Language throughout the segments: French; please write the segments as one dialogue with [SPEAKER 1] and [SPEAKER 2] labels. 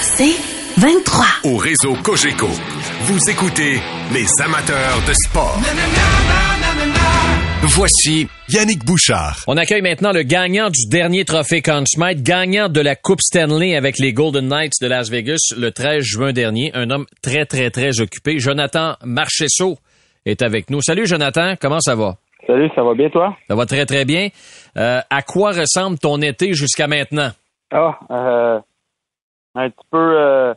[SPEAKER 1] C'est 23.
[SPEAKER 2] Au réseau Cogeco, vous écoutez les amateurs de sport. Voici Yannick Bouchard.
[SPEAKER 3] On accueille maintenant le gagnant du dernier trophée Conn Smythe, gagnant de la Coupe Stanley avec les Golden Knights de Las Vegas le 13 juin dernier. Un homme très, très, très occupé. Jonathan Marchesso est avec nous. Salut Jonathan, comment ça va?
[SPEAKER 4] Salut, ça va bien toi?
[SPEAKER 3] Ça va très, très bien. Euh, à quoi ressemble ton été jusqu'à maintenant?
[SPEAKER 4] Ah, euh, un petit peu euh,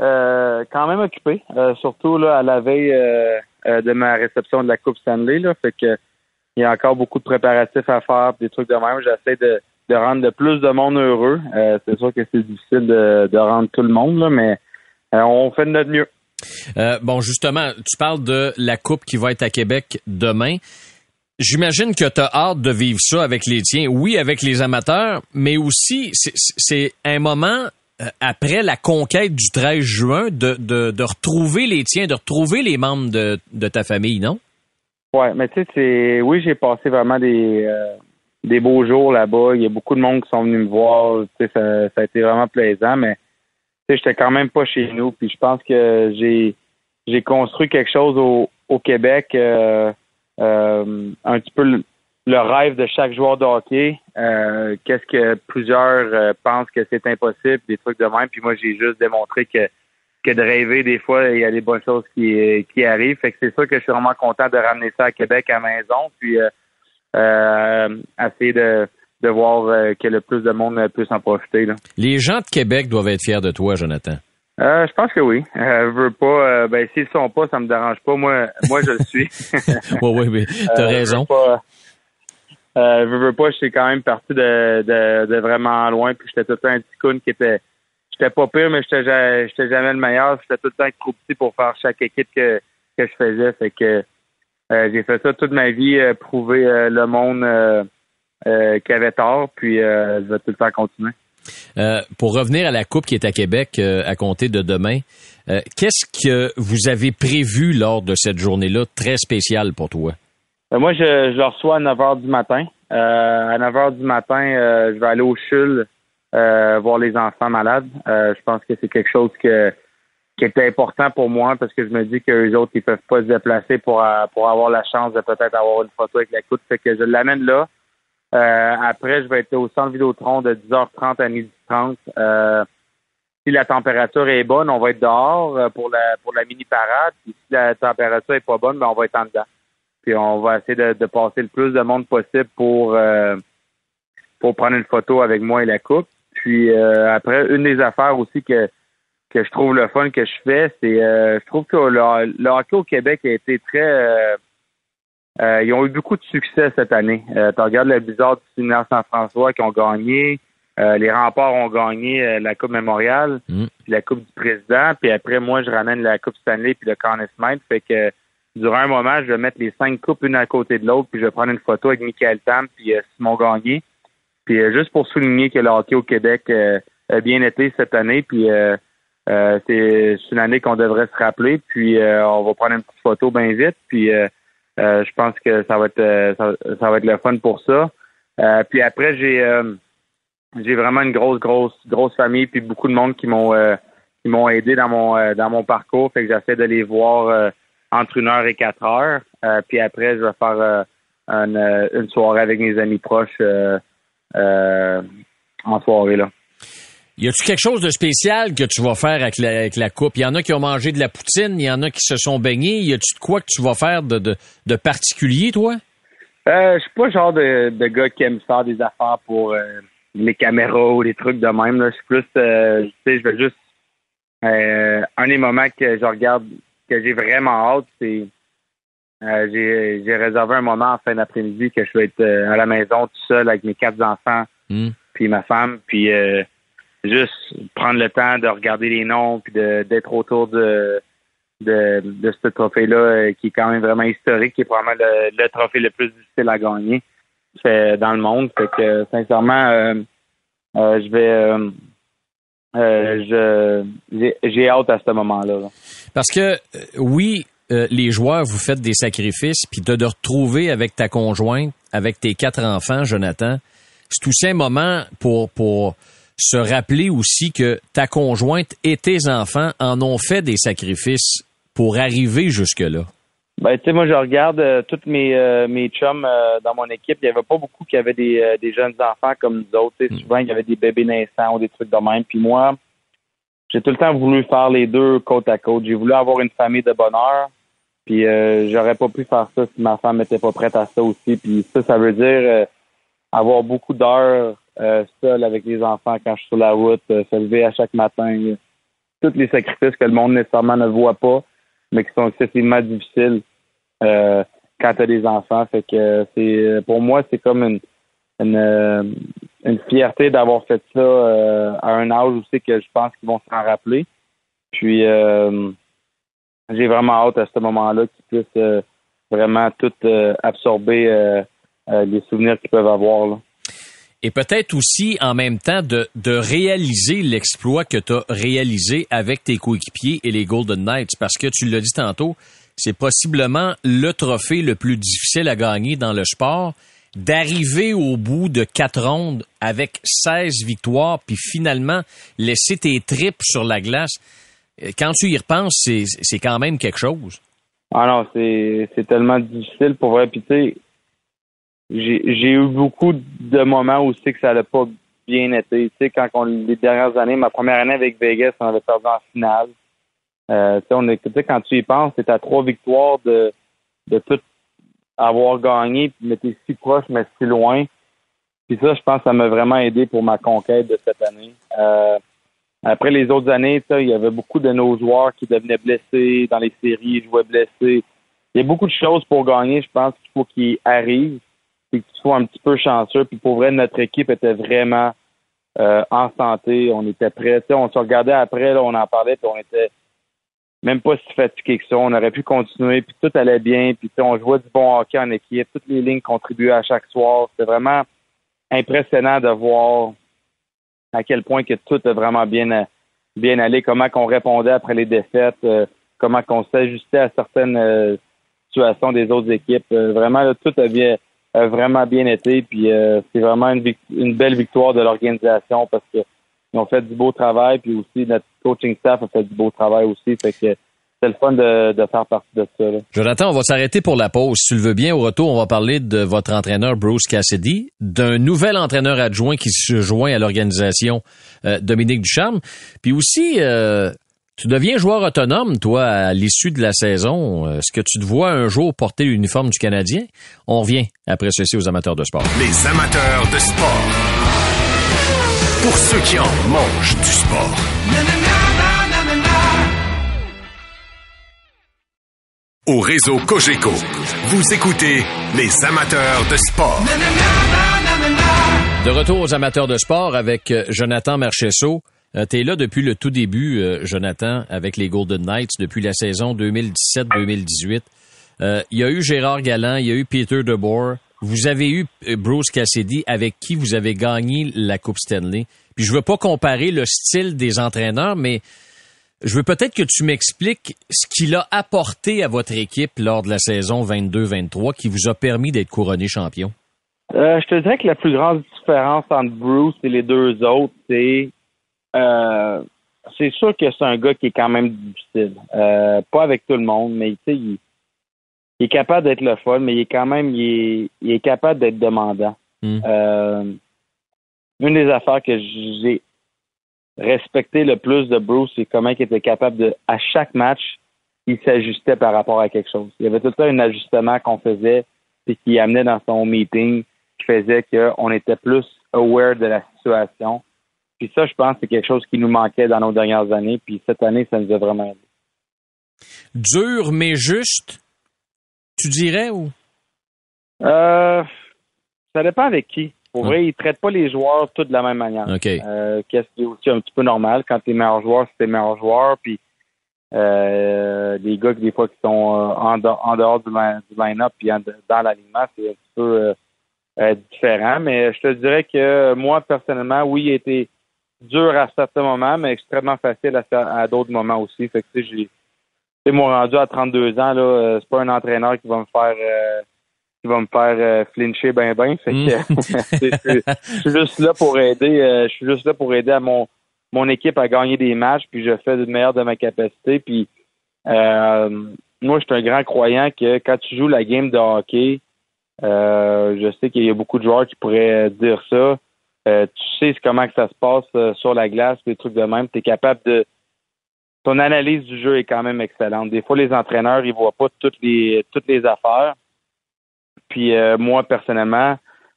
[SPEAKER 4] euh, quand même occupé, euh, surtout là à la veille de ma réception de la Coupe Stanley. Là, fait que il y a encore beaucoup de préparatifs à faire, des trucs de même. J'essaie de, de rendre le plus de monde heureux. C'est sûr que c'est difficile de, de rendre tout le monde, là, mais on fait de notre mieux.
[SPEAKER 3] Bon, justement, tu parles de la Coupe qui va être à Québec demain. J'imagine que tu as hâte de vivre ça avec les tiens. Oui, avec les amateurs, mais aussi, c'est- un moment après la conquête du 13 juin de, de, de retrouver les tiens, de retrouver les membres de, de ta famille, non?
[SPEAKER 4] Ouais, mais tu sais, oui, j'ai passé vraiment des euh, des beaux jours là-bas. Il y a beaucoup de monde qui sont venus me voir. Ça, ça a été vraiment plaisant, mais tu sais, j'étais quand même pas chez nous. Puis je pense que j'ai j'ai construit quelque chose au, au Québec, euh, euh, un petit peu le, rêve de chaque joueur de hockey. Euh, Qu'est-ce que plusieurs euh, pensent que c'est impossible, des trucs de même. Puis moi, j'ai juste démontré que que de rêver, des fois, il y a des bonnes choses qui, qui arrivent. Fait que c'est sûr que je suis vraiment content de ramener ça à Québec à la maison, puis euh, euh, essayer de, de voir que le plus de monde puisse en profiter. Là.
[SPEAKER 3] Les gens de Québec doivent être fiers de toi, Jonathan.
[SPEAKER 4] Euh, je pense que oui. Euh, je veux pas. euh, ben s'ils sont pas, ça me dérange pas. Moi, moi je le suis.
[SPEAKER 3] Oui, oui, oui, t'as raison.
[SPEAKER 4] Je veux pas, euh, je veux pas, je suis quand même parti de, de, de vraiment loin, puis j'étais tout le temps un petit coon qui était. J'étais pas pire, mais j'étais ja- j'étais jamais le meilleur. J'étais tout le temps trop petit pour faire chaque équipe que, que je faisais. Fait que euh, j'ai fait ça toute ma vie, euh, prouver euh, le monde euh, euh, qui avait tort, puis je vais tout le temps continuer.
[SPEAKER 3] Pour revenir à la Coupe qui est à Québec à compter de demain, qu'est-ce que vous avez prévu lors de cette journée-là très spéciale pour toi?
[SPEAKER 4] Euh, moi, je, je le reçois à 9 h du matin. Euh, à 9 h du matin, euh, je vais aller au CHUL voir les enfants malades. Je pense que c'est quelque chose que, qui est important pour moi parce que je me dis qu'eux autres, ils peuvent pas se déplacer pour, pour avoir la chance de peut-être avoir une photo avec la coupe. Fait que je l'amène là. Euh, après, je vais être au centre Vidéotron de 10h30 à 12h30. Euh, si la température est bonne, on va être dehors pour la pour la mini parade. Puis si la température est pas bonne, ben on va être en dedans. Puis on va essayer de, de passer le plus de monde possible pour euh, pour prendre une photo avec moi et la coupe. Puis euh, après, une des affaires aussi que que je trouve le fun que je fais, c'est euh, je trouve que le, le hockey au Québec a été très euh, euh, ils ont eu beaucoup de succès cette année. Euh, tu regardes le Bizarre du séminaire Saint-François qui ont gagné. Euh, les remparts ont gagné euh, la Coupe Mémoriale,
[SPEAKER 3] Mm.
[SPEAKER 4] puis la Coupe du Président. Puis après, moi, je ramène la Coupe Stanley puis le Conn Smythe. Fait que durant un moment, je vais mettre les cinq coupes une à côté de l'autre, puis je vais prendre une photo avec Michael Tam puis euh, Simon Gagné. Puis euh, juste pour souligner que le hockey au Québec euh, a bien été cette année, puis euh, c'est une année qu'on devrait se rappeler. Puis euh, on va prendre une petite photo bien vite. Puis euh, je pense que ça va être ça, ça va être le fun pour ça. Puis après, j'ai j'ai vraiment une grosse, grosse, grosse famille, puis beaucoup de monde qui m'ont qui m'ont aidé dans mon dans mon parcours. Fait que j'essaie de les voir entre une heure et quatre heures. Euh, puis après, je vais faire euh, une, euh, une soirée avec mes amis proches en soirée là.
[SPEAKER 3] Y a-tu quelque chose de spécial que tu vas faire avec la, avec la coupe? Il y en a qui ont mangé de la poutine, il y en a qui se sont baignés. Y a-tu de quoi que tu vas faire de, de, de particulier, toi?
[SPEAKER 4] Euh, je suis pas le genre de, de gars qui aime faire des affaires pour euh, les caméras ou des trucs de même. Je suis plus, euh, tu sais, je vais juste. Un des moments que je regarde, que j'ai vraiment hâte, c'est. euh, j'ai, j'ai réservé un moment en fin d'après-midi que je vais être euh, à la maison tout seul avec mes quatre enfants
[SPEAKER 3] Hmm.
[SPEAKER 4] puis ma femme, puis euh, juste prendre le temps de regarder les noms puis de, d'être autour de, de, de ce trophée-là qui est quand même vraiment historique, qui est probablement le, le trophée le plus difficile à gagner fait, dans le monde. Fait que sincèrement, je vais euh, j'ai, hâte à ce moment-là. là.
[SPEAKER 3] Parce que, euh, oui, euh, les joueurs, vous faites des sacrifices, puis de, de retrouver avec ta conjointe, avec tes quatre enfants, Jonathan, c'est aussi un moment pour, pour se rappeler aussi que ta conjointe et tes enfants en ont fait des sacrifices pour arriver jusque-là?
[SPEAKER 4] Ben, tu sais, moi, je regarde euh, tous mes, euh, mes chums euh, dans mon équipe. Il n'y avait pas beaucoup qui avaient des, des jeunes enfants comme nous autres. Mm. Souvent, il y avait des bébés naissants ou des trucs de même. Puis moi, j'ai tout le temps voulu faire les deux côte à côte. J'ai voulu avoir une famille de bonheur. Puis j'aurais pas pu faire ça si ma femme n'était pas prête à ça aussi. Puis ça, ça veut dire avoir beaucoup d'heures seul avec les enfants quand je suis sur la route, se lever à chaque matin. Tous les sacrifices que le monde nécessairement ne voit pas mais qui sont excessivement difficiles euh, quand tu as des enfants. Fait que c'est pour moi, c'est comme une, une, euh, une fierté d'avoir fait ça euh, à un âge aussi que je pense qu'ils vont s'en rappeler. Puis j'ai vraiment hâte à ce moment-là qu'ils puissent vraiment tout absorber les souvenirs qu'ils peuvent avoir. Là
[SPEAKER 3] et peut-être aussi en même temps de, de réaliser l'exploit que tu as réalisé avec tes coéquipiers et les Golden Knights, parce que tu l'as dit tantôt, c'est possiblement le trophée le plus difficile à gagner dans le sport. D'arriver au bout de quatre rondes avec 16 victoires, puis finalement laisser tes tripes sur la glace, quand tu y repenses, c'est quand même quelque chose.
[SPEAKER 4] Ah non, c'est tellement difficile pour vrai. Puis tu sais, j'ai eu beaucoup de moments où que ça n'a pas bien été. Tu sais, quand on, les dernières années, ma première année avec Vegas, on avait perdu en finale. Euh, tu sais, on est, quand tu y penses, c'est à trois victoires de, tout avoir gagné, mais t'es si proche, mais si loin. Puis ça, je pense ça m'a vraiment aidé pour ma conquête de cette année. Euh, après les autres années, il y avait beaucoup de nos joueurs qui devenaient blessés dans les séries, ils jouaient blessés. Il y a beaucoup de choses pour gagner, je pense qu'il faut qu'ils arrivent puis que tu un petit peu chanceux. Puis pour vrai, notre équipe était vraiment euh, en santé. On était prêts. on se regardait après, là, on en parlait, puis on était même pas si fatigué que ça. On aurait pu continuer, puis tout allait bien. Puis on jouait du bon hockey en équipe. Toutes les lignes contribuaient à chaque soir. C'était vraiment impressionnant de voir à quel point que tout a vraiment bien, bien allé, comment qu'on répondait après les défaites, euh, comment qu'on s'ajustait à certaines euh, situations des autres équipes. vraiment, tout a bien a vraiment bien été. Puis euh, c'est vraiment une, une, belle victoire de l'organisation parce que ils ont fait du beau travail. Puis aussi notre coaching staff a fait du beau travail aussi. Fait que c'est le fun de, de, faire partie de ça. Là.
[SPEAKER 3] Jonathan, on va s'arrêter pour la pause. Si tu le veux bien, au retour, on va parler de votre entraîneur Bruce Cassidy, d'un nouvel entraîneur adjoint qui se joint à l'organisation euh, Dominique Ducharme, puis aussi euh, tu deviens joueur autonome, toi, à l'issue de la saison. Est-ce que tu te vois un jour porter l'uniforme du Canadien? On revient après ceci aux amateurs de sport.
[SPEAKER 2] Les amateurs de sport. Pour ceux qui en mangent du sport. Au réseau Cogeco, vous écoutez les amateurs de sport.
[SPEAKER 3] De retour aux amateurs de sport avec euh, Jonathan Marchesso. Euh, tu es là depuis le tout début, euh, Jonathan, avec les Golden Knights, depuis la saison 2017-2018. Euh, il y a eu Gérard Galland, il y a eu Peter DeBoer. Vous avez eu Bruce Cassidy, avec qui vous avez gagné la Coupe Stanley. Puis je veux pas comparer le style des entraîneurs, mais je veux peut-être que tu m'expliques ce qu'il a apporté à votre équipe lors de la saison 22-23 qui vous a permis d'être couronné champion.
[SPEAKER 4] je te dirais que la plus grande différence entre Bruce et les deux autres, c'est euh, c'est sûr que c'est un gars qui est quand même difficile. Euh, pas avec tout le monde, mais il, il est capable d'être le fun, mais il est quand même il est, capable d'être demandant. Hmm. Euh, une des affaires que j'ai respecté le plus de Bruce, c'est comment il était capable de, à chaque match, il s'ajustait par rapport à quelque chose. Il y avait tout le temps un ajustement qu'on faisait, et qui amenait dans son meeting, qui faisait qu'on était plus aware de la situation. Puis ça, je pense, c'est quelque chose qui nous manquait dans nos dernières années. Puis cette année, ça nous a vraiment aidé.
[SPEAKER 3] Dur, mais juste, tu dirais ou?
[SPEAKER 4] Euh, ça dépend avec qui. Pour vrai, ils ne traitent pas les joueurs tous de la même manière.
[SPEAKER 3] OK.
[SPEAKER 4] Euh, Qu'est-ce qui est aussi un petit peu normal? Quand tu es meilleur joueur, c'est tes meilleurs joueurs. Puis euh, les gars, des fois, qui sont euh, en, dehors du, line-up puis dans l'alignement, c'est un petit peu euh, différent. Mais je te dirais que moi, personnellement, oui, il a été dur à certains moments, mais extrêmement facile à, d'autres moments aussi. Fait que, j'ai, moi, rendu à 32 ans, là, euh, c'est pas un entraîneur qui va me faire, euh, qui va me faire euh, flincher ben ben. Fait que, je suis juste là pour aider. Euh, je suis juste là pour aider à mon mon équipe à gagner des matchs. Puis je fais du meilleur de ma capacité. Puis euh, moi, je suis un grand croyant que quand tu joues la game de hockey, je sais qu'il y a beaucoup de joueurs qui pourraient dire ça. Tu sais comment que ça se passe sur la glace, des trucs de même. Tu es capable de ton analyse du jeu est quand même excellente. Des fois, les entraîneurs, ils voient pas toutes les toutes les affaires. Puis euh, moi, personnellement,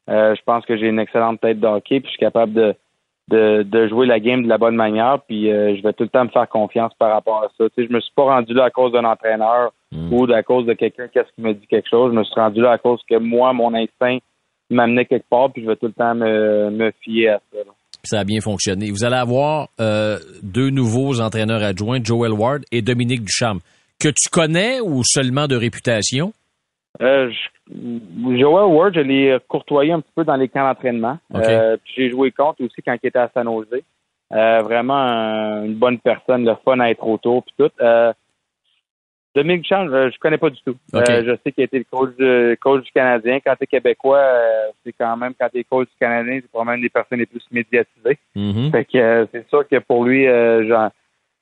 [SPEAKER 4] euh, je pense que j'ai une excellente tête de hockey, puis je suis capable de, de, jouer la game de la bonne manière, puis euh, je vais tout le temps me faire confiance par rapport à ça. Sais, je me suis pas rendu là à cause d'un entraîneur hmm. ou à cause de quelqu'un qui me dit quelque chose. Je me suis rendu là à cause que moi, mon instinct m'amenait quelque part, puis je vais tout le temps me, me fier à ça.
[SPEAKER 3] Ça a bien fonctionné. Vous allez avoir deux nouveaux entraîneurs adjoints, Joel Ward et Dominique Ducharme, que tu connais ou seulement de réputation?
[SPEAKER 4] Euh, Joel Ward, je l'ai courtoyé un petit peu dans les camps d'entraînement. Euh, j'ai joué contre aussi quand il était à San Jose. Euh, vraiment une bonne personne, le fun à être autour puis tout. Euh, Dominique Chang, je, je connais pas du tout. je sais qu'il a été le coach, du, coach du Canadien. Quand tu es québécois, c'est quand même quand tu es coach du Canadien, c'est probablement une des personnes les plus médiatisées.
[SPEAKER 3] Mm-hmm.
[SPEAKER 4] Fait que c'est sûr que pour lui, genre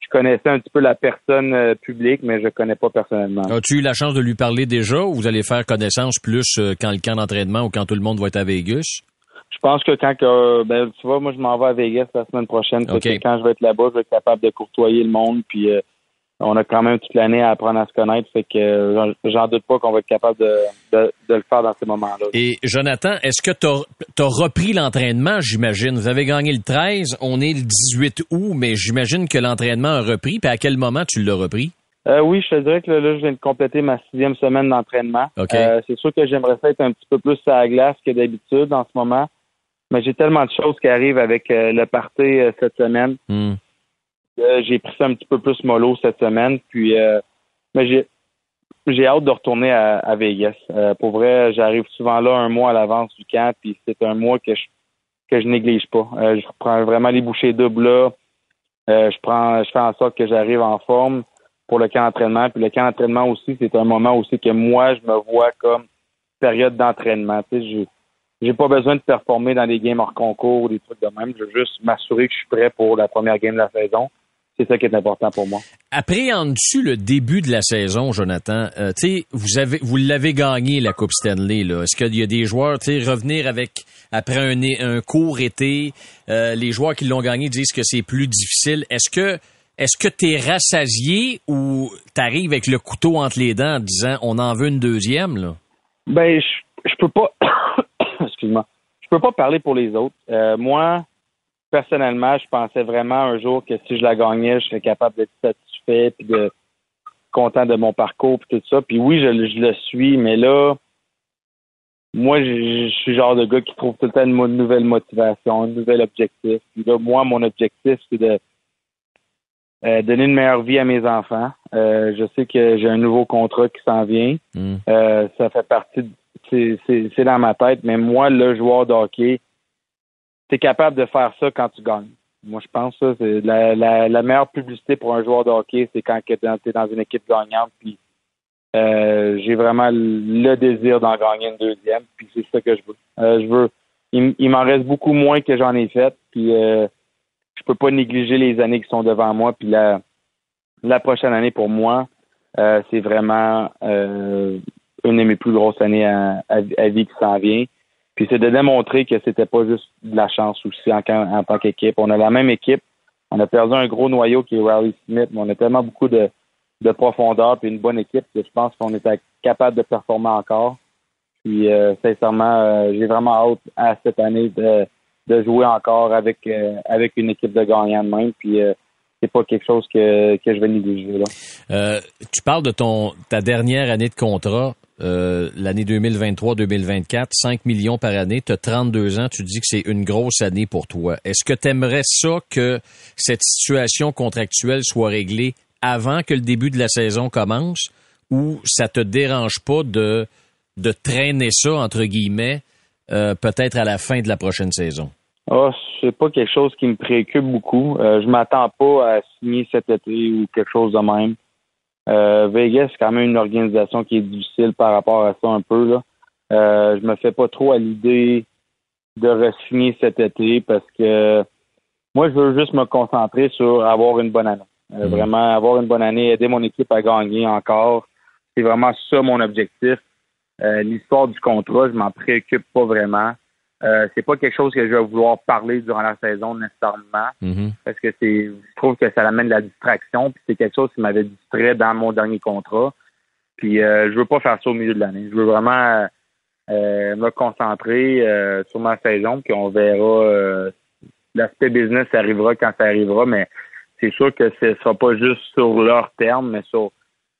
[SPEAKER 4] je connaissais un petit peu la personne euh, publique, mais je ne connais pas personnellement.
[SPEAKER 3] As-tu eu la chance de lui parler déjà ou vous allez faire connaissance plus euh, quand le camp d'entraînement ou quand tout le monde va être à Vegas?
[SPEAKER 4] Je pense que quand que, ben, tu vois, moi je m'en vais à Vegas la semaine prochaine. quand je vais être là-bas, je vais être capable de courtoyer le monde puis euh, on a quand même toute l'année à apprendre à se connaître. Fait que euh, j'en doute pas qu'on va être capable de, le faire dans ces moments-là.
[SPEAKER 3] Et Jonathan, est-ce que tu as, repris l'entraînement, j'imagine? Vous avez gagné le 13, on est le 18 août, mais j'imagine que l'entraînement a repris. Puis à quel moment tu l'as repris?
[SPEAKER 4] Euh, oui, je te dirais que là, je viens de compléter ma sixième semaine d'entraînement.
[SPEAKER 3] Euh,
[SPEAKER 4] c'est sûr que j'aimerais être un petit peu plus à la glace que d'habitude en ce moment. Mais j'ai tellement de choses qui arrivent avec le party cette semaine.
[SPEAKER 3] Hmm.
[SPEAKER 4] Euh, j'ai pris ça un petit peu plus mollo cette semaine. Puis, euh, mais j'ai hâte de retourner à, Vegas. Euh, pour vrai, j'arrive souvent là un mois à l'avance du camp, puis c'est un mois que je que je néglige pas. je prends vraiment les bouchées doubles là. je prends, je fais en sorte que j'arrive en forme pour le camp d'entraînement. Puis le camp d'entraînement aussi, c'est un moment aussi que moi, je me vois comme période d'entraînement. Tu sais, j'ai pas besoin de performer dans des games hors concours ou des trucs de même. Je veux juste m'assurer que je suis prêt pour la première game de la saison c'est ça qui est important pour moi.
[SPEAKER 3] Appréhendes-tu le début de la saison, Jonathan? Euh, vous avez, vous l'avez gagné la Coupe Stanley. Là. Est-ce qu'il y a des joueurs, tu revenir avec après un, un court été, euh, les joueurs qui l'ont gagné disent que c'est plus difficile. Est-ce que est-ce que tu es rassasié ou tu arrives avec le couteau entre les dents en disant on en veut une deuxième là?
[SPEAKER 4] Ben je, je peux pas excuse-moi. Je peux pas parler pour les autres. Euh, moi, personnellement, je pensais vraiment un jour que si je la gagnais, je serais capable d'être satisfait puis de content de mon parcours puis tout ça. Puis oui, je, le suis, mais là, moi, je, suis le genre de gars qui trouve tout le temps une, nouvelle motivation, un nouvel objectif. Puis là, moi, mon objectif, c'est de euh, donner une meilleure vie à mes enfants. Euh, je sais que j'ai un nouveau contrat qui s'en vient.
[SPEAKER 3] Mm.
[SPEAKER 4] Euh, ça fait partie, c'est dans ma tête, mais moi, le joueur de hockey, tu es capable de faire ça quand tu gagnes. Moi, je pense que la, meilleure publicité pour un joueur de hockey, c'est quand tu es dans une équipe gagnante. Puis euh, j'ai vraiment le désir d'en gagner une deuxième. Puis c'est ça que je veux. Euh, je veux. Il, m'en reste beaucoup moins que j'en ai fait. Puis euh, je peux pas négliger les années qui sont devant moi. Puis la, prochaine année pour moi, c'est vraiment une de mes plus grosses années à vie qui s'en vient. Puis c'est de démontrer que c'était pas juste de la chance aussi en, tant qu'équipe. On a la même équipe. On a perdu un gros noyau qui est Riley Smith, mais on a tellement beaucoup de, de profondeur et une bonne équipe que je pense qu'on était capable de performer encore. Puis euh, sincèrement, euh, j'ai vraiment hâte à cette année de, de jouer encore avec euh, avec une équipe de gagnants de même. Puis c'est pas quelque chose que, que je vais négliger
[SPEAKER 3] là. tu parles de ton ta dernière année de contrat. Euh, l'année 2023-2024, 5 millions par année, tu as 32 ans, tu dis que c'est une grosse année pour toi. Est-ce que tu aimerais ça que cette situation contractuelle soit réglée avant que le début de la saison commence? Ou ça te dérange pas de, de traîner ça, entre guillemets, euh, peut-être à la fin de la prochaine saison?
[SPEAKER 4] Oh, c'est pas quelque chose qui me préoccupe beaucoup. Euh, je m'attends pas à signer cet été ou quelque chose de même. Euh, Vegas, c'est quand même une organisation qui est difficile par rapport à ça un peu. Là. Euh, je me fais pas trop à l'idée de re-signer cet été parce que moi, je veux juste me concentrer sur avoir une bonne année. Euh, mhm. Vraiment avoir une bonne année, aider mon équipe à gagner encore. C'est vraiment ça mon objectif. Euh, l'histoire du contrat, je m'en préoccupe pas vraiment. Euh, c'est pas quelque chose que je vais vouloir parler durant la saison nécessairement. Mhm. parce que c'est je trouve que ça amène de la distraction puis c'est quelque chose qui m'avait distrait dans mon dernier contrat. Puis euh, je veux pas faire ça au milieu de l'année. Je veux vraiment euh, me concentrer euh, sur ma saison puis on verra l'aspect business arrivera quand ça arrivera mais c'est sûr que ce sera pas juste sur leurs termes mais sur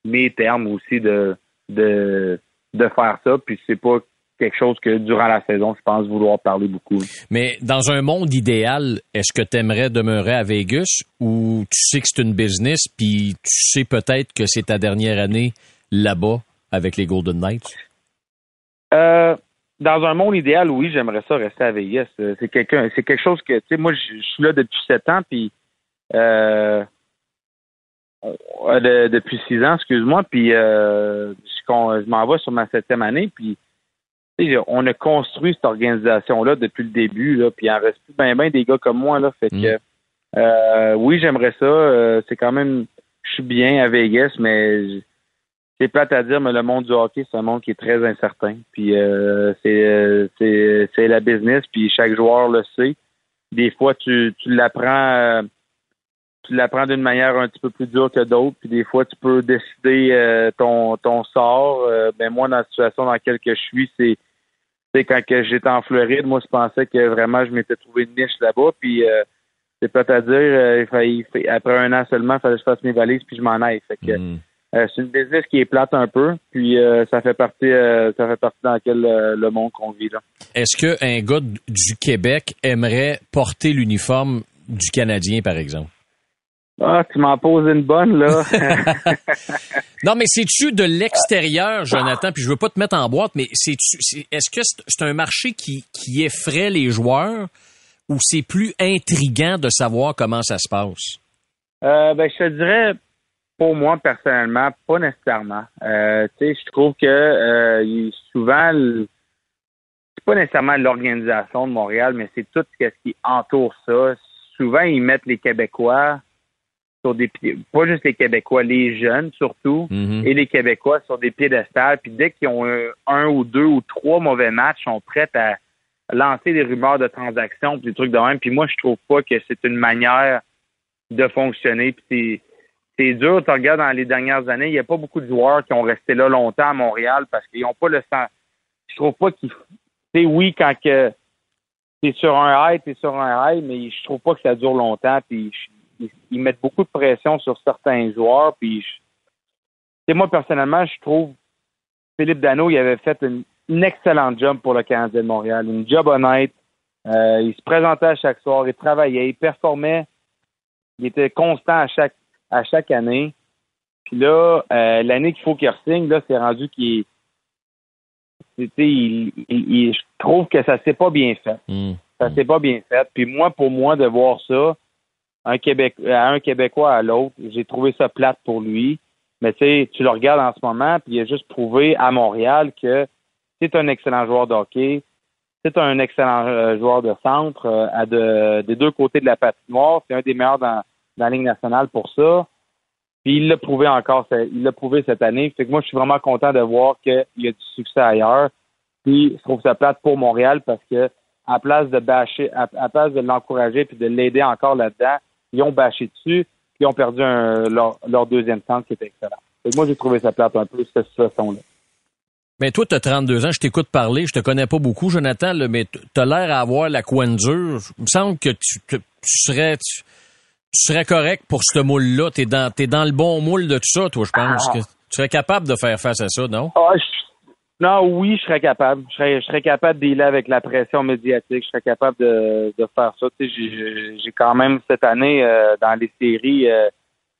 [SPEAKER 4] mes termes aussi de de de faire ça. Puis c'est pas quelque chose que durant la saison, je pense vouloir parler beaucoup.
[SPEAKER 3] Mais dans un monde idéal, est-ce que tu aimerais demeurer à Vegas ou tu sais que c'est une business puis tu sais peut-être que c'est ta dernière année là-bas avec les Golden Knights?
[SPEAKER 4] Euh, dans un monde idéal, oui, j'aimerais ça rester à Vegas. Euh, c'est quelqu'un, c'est quelque chose que, tu sais, moi, je suis là depuis sept ans, puis euh, depuis six ans, excuse-moi, puis je, je m'en vais sur ma septième année, puis on a construit cette organisation-là depuis le début, là, puis il en reste plus bien ben des gars comme moi, là. Fait que mm. euh, oui, j'aimerais ça. Euh, c'est quand même je suis bien à Vegas, mais c'est plate à dire, mais le monde du hockey, c'est un monde qui est très incertain. Puis euh, c'est, c'est, la business, puis chaque joueur le sait. Des fois, tu, tu l'apprends tu l'apprends d'une manière un petit peu plus dure que d'autres, puis des fois, tu peux décider ton, ton sort. ben moi, dans la situation dans laquelle je suis, c'est quand j'étais en Floride, moi, je pensais que vraiment je m'étais trouvé une niche là-bas. Puis euh, c'est peut-être à dire, euh, après un an seulement, il fallait que je fasse mes valises puis je m'en aille. Fait que mm. euh, c'est une business qui est plate un peu, puis ça fait partie ça fait partie dans lequel le monde qu'on vit là.
[SPEAKER 3] Est-ce qu'un gars du Québec aimerait porter l'uniforme du Canadien, par exemple?
[SPEAKER 4] Ah, tu m'en poses une bonne, là.
[SPEAKER 3] non, mais c'est-tu de l'extérieur, Jonathan, puis je veux pas te mettre en boîte, mais c'est est-ce que c'est un marché qui, qui effraie les joueurs ou c'est plus intriguant de savoir comment ça se passe?
[SPEAKER 4] Euh, ben, je te dirais, pour moi, personnellement, pas nécessairement. Euh, tu sais, je trouve que euh, souvent, c'est pas nécessairement l'organisation de Montréal, mais c'est tout ce qui entoure ça. Souvent, ils mettent les Québécois sur des pas juste les Québécois, les jeunes surtout, mhm. et les Québécois sur des piédestals. Puis dès qu'ils ont un, ou deux ou trois mauvais matchs, ils sont prêts à lancer des rumeurs de transactions, puis des trucs de même. Puis moi, je trouve pas que c'est une manière de fonctionner. Puis c'est dur. Tu regardes dans les dernières années, il n'y a pas beaucoup de joueurs qui ont resté là longtemps à Montréal parce qu'ils n'ont pas le sens. Je trouve pas qu'ils. C'est oui quand que t'es sur un high, t'es sur un high, mais je trouve pas que ça dure longtemps. Puis ils, mettent beaucoup de pression sur certains joueurs. Puis, moi, personnellement, je trouve Philippe Dano, il avait fait une, excellente job pour le Canadien de Montréal. Une job honnête. Euh, il se présentait à chaque soir, il travaillait, il performait. Il était constant à chaque, à chaque année. Puis là, euh, l'année qu'il faut qu'il signe, là, c'est rendu qu'il. Il, je trouve que ça s'est pas bien fait. Hmm. Ça s'est pas bien fait. Puis moi, pour moi, de voir ça, un Québec, à un Québécois à l'autre. J'ai trouvé ça plate pour lui. Mais tu sais, tu le regardes en ce moment, puis il a juste prouvé à Montréal que c'est un excellent joueur de hockey, c'est un excellent euh, joueur de centre euh, à de, des deux côtés de la patinoire. C'est un des meilleurs dans, dans la Ligue nationale pour ça. Puis il l'a prouvé encore, il l'a prouvé cette année. Fait que moi, je suis vraiment content de voir qu'il y a du succès ailleurs. Puis je trouve ça plate pour Montréal parce que à place de bâcher, à, place de l'encourager puis de l'aider encore là-dedans, ils ont bâché dessus, puis ils ont perdu leur, deuxième centre qui était excellent. moi, j'ai trouvé ça plate un peu, cette situation-là.
[SPEAKER 3] Mais toi, tu as 32 ans, je t'écoute parler, je te connais pas beaucoup, Jonathan, mais tu as l'air à avoir la coin dure. Il me semble que tu, serais tu, serais correct pour ce moule-là. Tu es dans, dans le bon moule de tout ça, toi, je pense. Ah. que tu serais capable de faire face à ça, non?
[SPEAKER 4] Ah, non, oui, je serais capable. Je serais, je serais capable d'y avec la pression médiatique. Je serais capable de, de faire ça. Tu sais, j'ai quand même cette année euh, dans les séries, euh,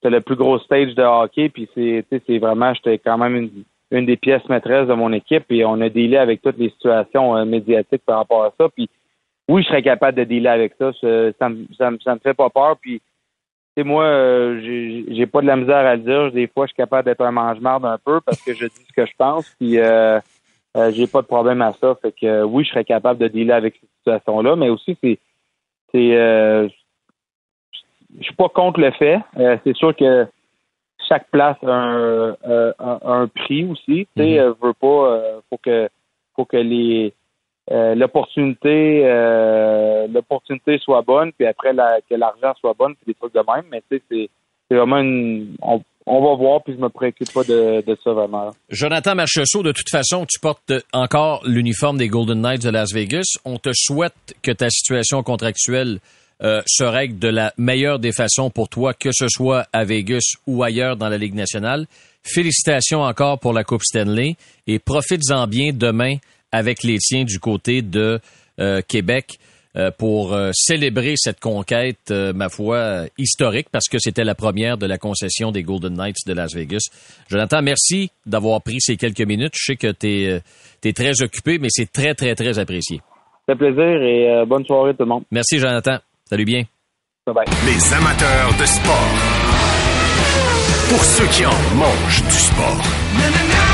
[SPEAKER 4] c'est le plus gros stage de hockey. Puis c'est, c'est vraiment, j'étais quand même une, une des pièces maîtresses de mon équipe. Et on a dealé avec toutes les situations euh, médiatiques par rapport à ça. Puis oui, je serais capable de dealer avec ça. Ça, me, ça, me, ça me fait pas peur. Puis moi, j'ai, j'ai pas de la misère à le dire. Des fois, je suis capable d'être un mange-marde un peu parce que je dis ce que je pense. Puis, euh, Euh, j'ai pas de problème à ça. Fait que oui, je serais capable de dealer avec cette situation-là, mais aussi c'est c'est euh, je suis pas contre le fait. Euh, c'est sûr que chaque place a un, un, prix aussi. Tu sais, mm-hmm. veut pas faut que faut que les l'opportunité l'opportunité soit bonne, puis après la, que l'argent soit bonne, puis des trucs de même. Mais tu sais, c'est c'est vraiment une on va voir, puis je me préoccupe pas de, ça vraiment.
[SPEAKER 3] Jonathan Marchessault, de toute façon, tu portes encore l'uniforme des Golden Knights de Las Vegas. On te souhaite que ta situation contractuelle euh, se règle de la meilleure des façons pour toi, que ce soit à Vegas ou ailleurs dans la Ligue nationale. Félicitations encore pour la Coupe Stanley et profites-en bien demain avec les tiens du côté de euh, Québec. Euh, pour euh, célébrer cette conquête, euh, ma foi, historique, parce que c'était la première de la concession des Golden Knights de Las Vegas. Jonathan, merci d'avoir pris ces quelques minutes. Je sais que tu es, très occupé, mais c'est très, très, très apprécié.
[SPEAKER 4] Ça fait plaisir et bonne soirée tout le monde.
[SPEAKER 3] Merci, Jonathan. Salut bien.
[SPEAKER 4] Bye bye.
[SPEAKER 2] Les amateurs de sport. Pour ceux qui en mangent du sport.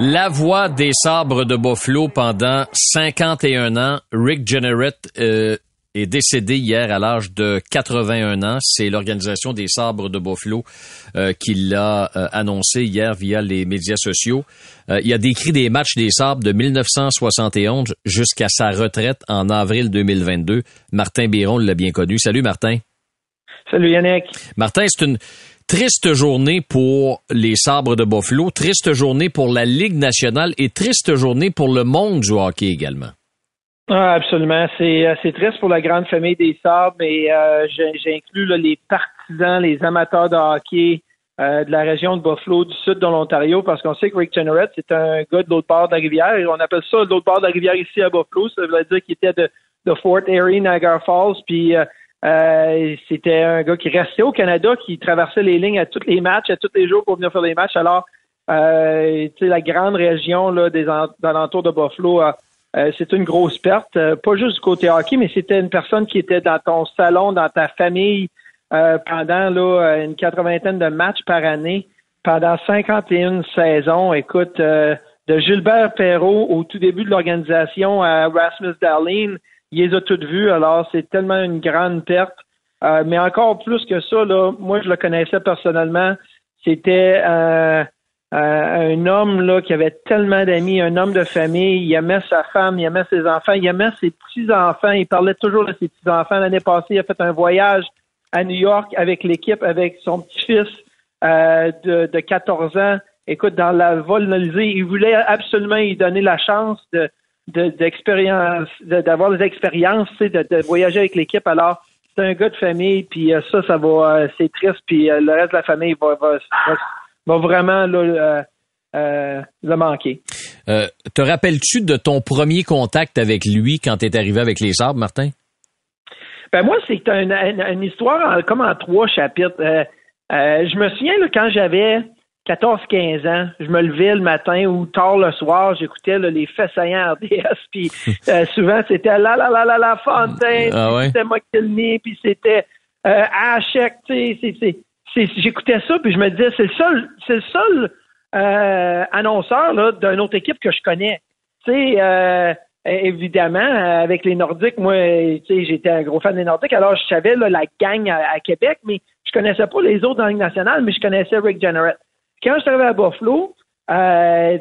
[SPEAKER 3] La voix des sabres de Buffalo pendant 51 ans. Rick Jenneret euh, est décédé hier à l'âge de 81 ans. C'est l'organisation des sabres de Buffalo euh, qui l'a euh, annoncé hier via les médias sociaux. il a décrit des matchs des sabres de 1971 jusqu'à sa retraite en avril 2022. Martin Biron l'a bien connu. Salut Martin.
[SPEAKER 1] Salut Yannick.
[SPEAKER 3] Martin, c'est une Triste journée pour les Sabres de Buffalo, triste journée pour la Ligue nationale et triste journée pour le monde du hockey également.
[SPEAKER 1] Ah, absolument. C'est, euh, triste pour la grande famille des Sabres, mais euh, j'inclus les partisans, les amateurs de hockey euh, de la région de Buffalo, du sud de l'Ontario, parce qu'on sait que Rick Jenneret, c'est un gars de l'autre bord de la rivière. On appelle ça l'autre bord de la rivière ici à Buffalo. Ça veut dire qu'il était de, de Fort Erie, Niagara Falls, puis c'était un gars qui restait au Canada, qui traversait les lignes à tous les matchs, à tous les jours pour venir faire des matchs. Alors, euh, la grande région là, des alentours de Buffalo, euh, euh, c'est une grosse perte. Euh, pas juste du côté hockey, mais c'était une personne qui était dans ton salon, dans ta famille, pendant là, une quatre-vingtaine de matchs par année, pendant 51 saisons. Écoute, de Gilbert Perrault au tout début de l'organisation à Rasmus Dahlin, il les a toutes vues, alors c'est tellement une grande perte. Euh, mais encore plus que ça, là, moi je le connaissais personnellement. C'était euh, euh, un homme là qui avait tellement d'amis, un homme de famille. Il aimait sa femme, il aimait ses enfants, il aimait ses petits enfants. Il parlait toujours de ses petits enfants. L'année passée, il a fait un voyage à New York avec l'équipe, avec son petit-fils de, de 14 ans. Écoute, dans la vol il voulait absolument lui donner la chance de d'expérience, d'avoir des expériences, de, voyager avec l'équipe. Alors, c'est un gars de famille, puis euh, ça, ça va, euh, c'est triste, puis euh, le reste de la famille va, va, vraiment le manquer.
[SPEAKER 3] te rappelles-tu de ton premier contact avec lui quand tu es arrivé avec les Sabres, Martin?
[SPEAKER 1] Ben moi, c'est une, une, histoire comme en trois chapitres. je me souviens quand j'avais 14-15 ans, je me levais le matin ou tard le soir, j'écoutais les faits saillants RDS, puis euh, souvent c'était la la la la la Fontaine, ah c'était McKinney, puis c'était euh, Hachek, tu sais, j'écoutais ça, puis je me disais, c'est le seul, c'est le seul euh, annonceur là, d'une autre équipe que je connais. Tu sais, euh, évidemment, avec les Nordiques, moi, tu sais, j'étais un gros fan des Nordiques, alors je savais là, la gang à, Québec, mais je connaissais pas les autres dans la Ligue nationale, mais je connaissais Rick Jenneret quand je suis arrivé à Buffalo, euh,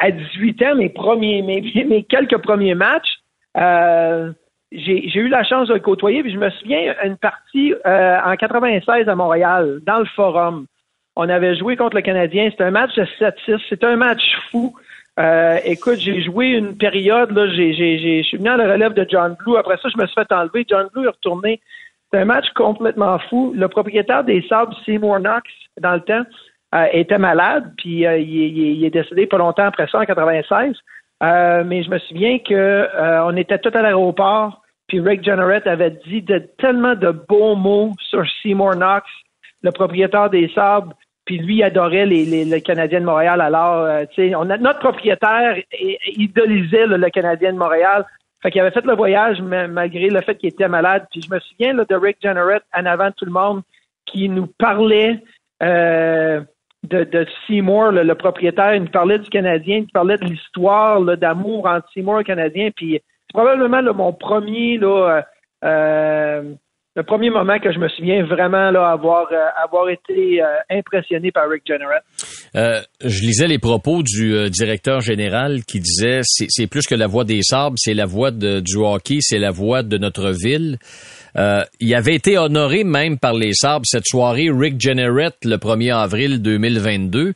[SPEAKER 1] à 18 ans, mes premiers, mes, quelques premiers matchs, euh, j'ai eu la chance de le côtoyer, puis je me souviens une partie euh, en 96 à Montréal, dans le Forum. On avait joué contre le Canadien. C'était un match de 7-6. C'était un match fou. Euh, écoute, j'ai joué une période, là, j'ai, je suis venu à la relève de John Blue. Après ça, je me suis fait enlever. John Blue est retourné. C'était un match complètement fou. Le propriétaire des Sabres, Seymour Knox, dans le temps, était malade, puis il, est décédé pas longtemps après ça, en 96. mais je me souviens que on était tout à l'aéroport, puis Rick Jenneret avait dit de, tellement de beaux mots sur Seymour Knox, le propriétaire des Sabres, puis lui adorait les, les, Canadiens de Montréal. Alors, euh, tu sais, notre propriétaire idolisait le Canadien de Montréal. Fait qu'il avait fait le voyage malgré le fait qu'il était malade. Puis je me souviens là, de Rick Jenneret en avant de tout le monde qui nous parlait euh, de, Seymour, le, propriétaire. Il nous parlait du Canadien, il nous parlait de l'histoire d'amour entre Seymour et le Canadien. Puis c'est probablement mon premier là, euh, le premier moment que je me souviens vraiment là, avoir, euh, avoir été euh, impressionné par Rick.
[SPEAKER 3] Euh, je lisais les propos du directeur général qui disait c'est plus que la voix des sables, c'est la voix de, du hockey, c'est la voix de notre ville. Il avait été honoré même par les Sabres cette soirée Rick Jenneret le 1er avril 2022.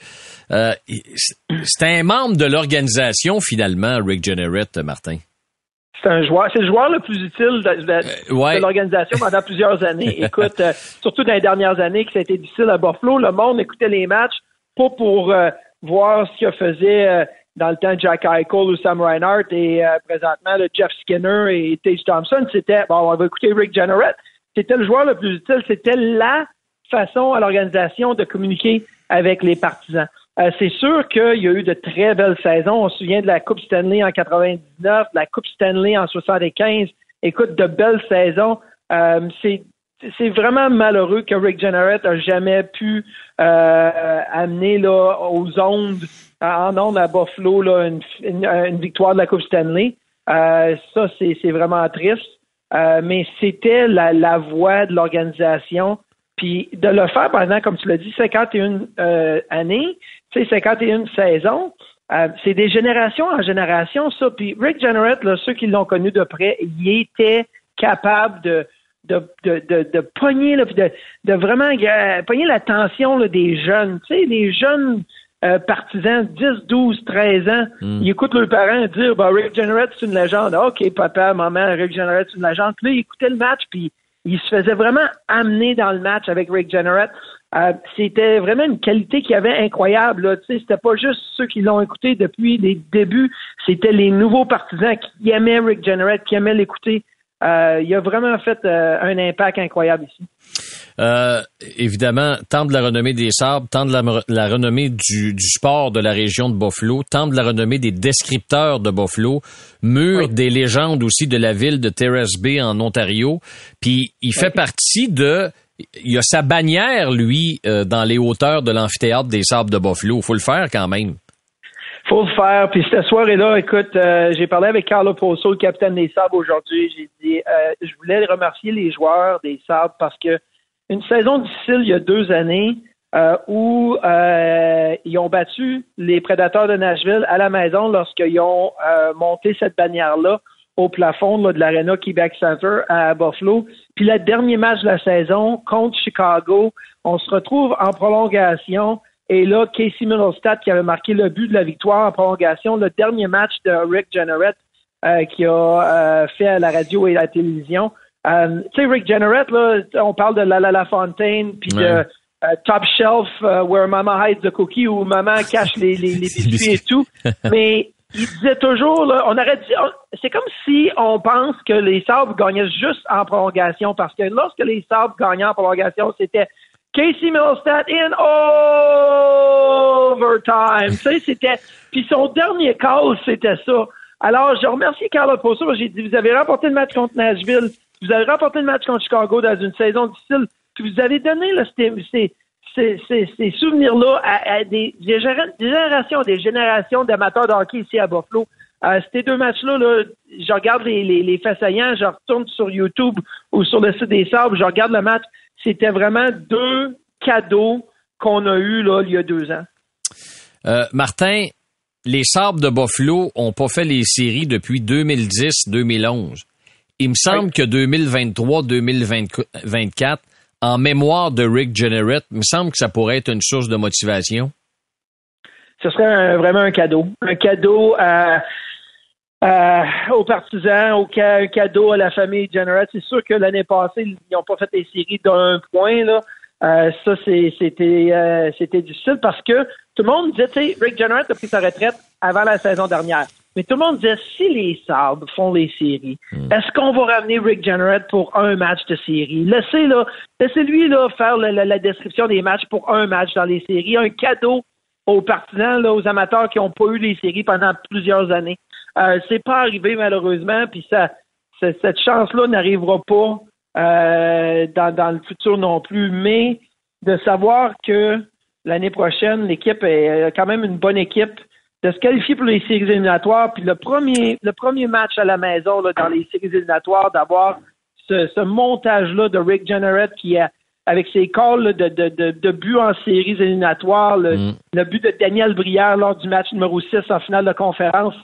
[SPEAKER 3] c'est un membre de l'organisation finalement, Rick Jenneret, Martin
[SPEAKER 1] c'est un joueur, c'est le joueur le plus utile de, euh, l'organisation pendant plusieurs années. Écoute, euh, surtout dans les dernières années que ça a été difficile à Buffalo, le monde écoutait les matchs pas pour euh, voir ce qu'il faisait dans le temps de Jack Eichel ou Sam Reinhardt et présentement le Jeff Skinner et Tage Thompson. C'était bon, on va écouter Rick Jenneret. C'était le joueur le plus utile. C'était la façon à l'organisation de communiquer avec les partisans. Euh, c'est sûr qu'il y a eu de très belles saisons. On se souvient de la Coupe Stanley en 99, de la Coupe Stanley en 75. Écoute, de belles saisons. Euh, c'est c'est vraiment malheureux que Rick Jenneret a jamais pu euh, amener là, aux ondes, en ondes à Buffalo, là, une, victoire de la Coupe Stanley. ça, c'est vraiment triste. mais c'était la, la voix de l'organisation. Puis de le faire pendant, comme tu l'as dit, 51 euh, années, tu sais, 51 saisons, euh, c'est des générations en génération, ça. Puis Rick Jenneret, là, ceux qui l'ont connu de près, il était capable de de, de, de, de pogner, là, de, de vraiment euh, pogner l'attention des jeunes. Tu sais, les jeunes euh, partisans, 10, 12, 13 ans, hmm. ils écoutent leurs parents dire bah, Rick Jenneret, c'est une légende. OK, papa, maman, Rick Jenneret, c'est une légende. Puis là, ils écoutaient le match, puis il se faisait vraiment amener dans le match avec Rick Jenneret. Euh, c'était vraiment une qualité qui avait incroyable. Tu sais, c'était pas juste ceux qui l'ont écouté depuis les débuts, c'était les nouveaux partisans qui aimaient Rick Jenneret, qui aimaient l'écouter. Euh, il a vraiment fait euh, un impact incroyable ici.
[SPEAKER 3] Euh, évidemment, tant de la renommée des sabres, tant de la, renommée du, sport de la région de Buffalo, tant de la renommée des descripteurs de Buffalo, mur des légendes aussi de la ville de Terrace Bay en Ontario. Puis il fait partie de il a sa bannière, lui, dans les hauteurs de l'amphithéâtre des Sables de Buffalo. Faut le faire quand même.
[SPEAKER 1] Faut le faire. Puis cette soirée-là, écoute, euh, j'ai parlé avec Carlo Poso, le capitaine des Sables aujourd'hui. J'ai dit, je voulais remercier les joueurs des Sables parce que une saison difficile il y a deux années euh, où euh, ils ont battu les prédateurs de Nashville à la maison lorsqu'ils ont euh, monté cette bannière-là au plafond de l'Arena Quebec Center à Buffalo. Puis le dernier match de la saison contre Chicago, on se retrouve en prolongation. Et là, Casey Middlestad qui avait marqué le but de la victoire en prolongation, le dernier match de Rick Jenneret qui a fait à la radio et à la télévision. Euh, tu sais, Rick Jenneret, là, on parle de La La La Fontaine, puis de euh, Top Shelf, Where Mama Hides the Cookie, où maman cache les, les, les biscuits et tout. Mais il disait toujours, là, on aurait dit, c'est comme si on pense que les Sabres gagnaient juste en prolongation, parce que lorsque les Sabres gagnaient en prolongation, c'était Casey Millstat in overtime. tu sais, c'était, puis son dernier call, c'était ça. Alors, je remercie Carla pour ça. J'ai dit, vous avez remporté le match contre Nashville. Vous avez remporté le match contre Chicago dans une saison difficile. Puis vous avez donné là, ces, ces, souvenirs-là à, des, générations, des générations d'amateurs de hockey ici à Buffalo. Euh, ces deux matchs-là, là, je regarde les, les, les faits saillants, je retourne sur YouTube ou sur le site des Sabres, je regarde le match. C'était vraiment deux cadeaux qu'on a eus là, il y a deux ans.
[SPEAKER 3] Euh, Martin, les Sabres de Buffalo ont pas fait les séries depuis 2010-2011. Il me semble que 2023-2024, en mémoire de Rick Jenneret, il me semble que ça pourrait être une source de motivation.
[SPEAKER 1] Ce serait vraiment un cadeau. Un cadeau aux partisans, un cadeau à la famille Jenneret. C'est sûr que l'année passée, ils n'ont pas fait les séries d'un point, là. ça, c'était c'était difficile parce que tout le monde disait, tu sais, Rick Jenner a pris sa retraite avant la saison dernière. Mais tout le monde disait, si les Sabres font les séries, hmm. est-ce qu'on va ramener Rick Jenner pour un match de série? Laissez, là, laissez-lui là, faire la, description des matchs pour un match dans les séries. Un cadeau aux partisans, là, aux amateurs qui n'ont pas eu les séries pendant plusieurs années. Euh, c'est pas arrivé, malheureusement, puis ça, cette chance-là n'arrivera pas euh, dans, dans le futur non plus. Mais de savoir que l'année prochaine, l'équipe est quand même une bonne équipe de se qualifier pour les séries éliminatoires, puis le premier, le premier match à la maison là, dans les séries éliminatoires, d'avoir ce, ce montage-là de Rick Jenneret qui a avec ses calls de, de, de, de buts en séries éliminatoires, le, mm. le, but de Daniel Brière lors du match numéro 6 en finale de conférence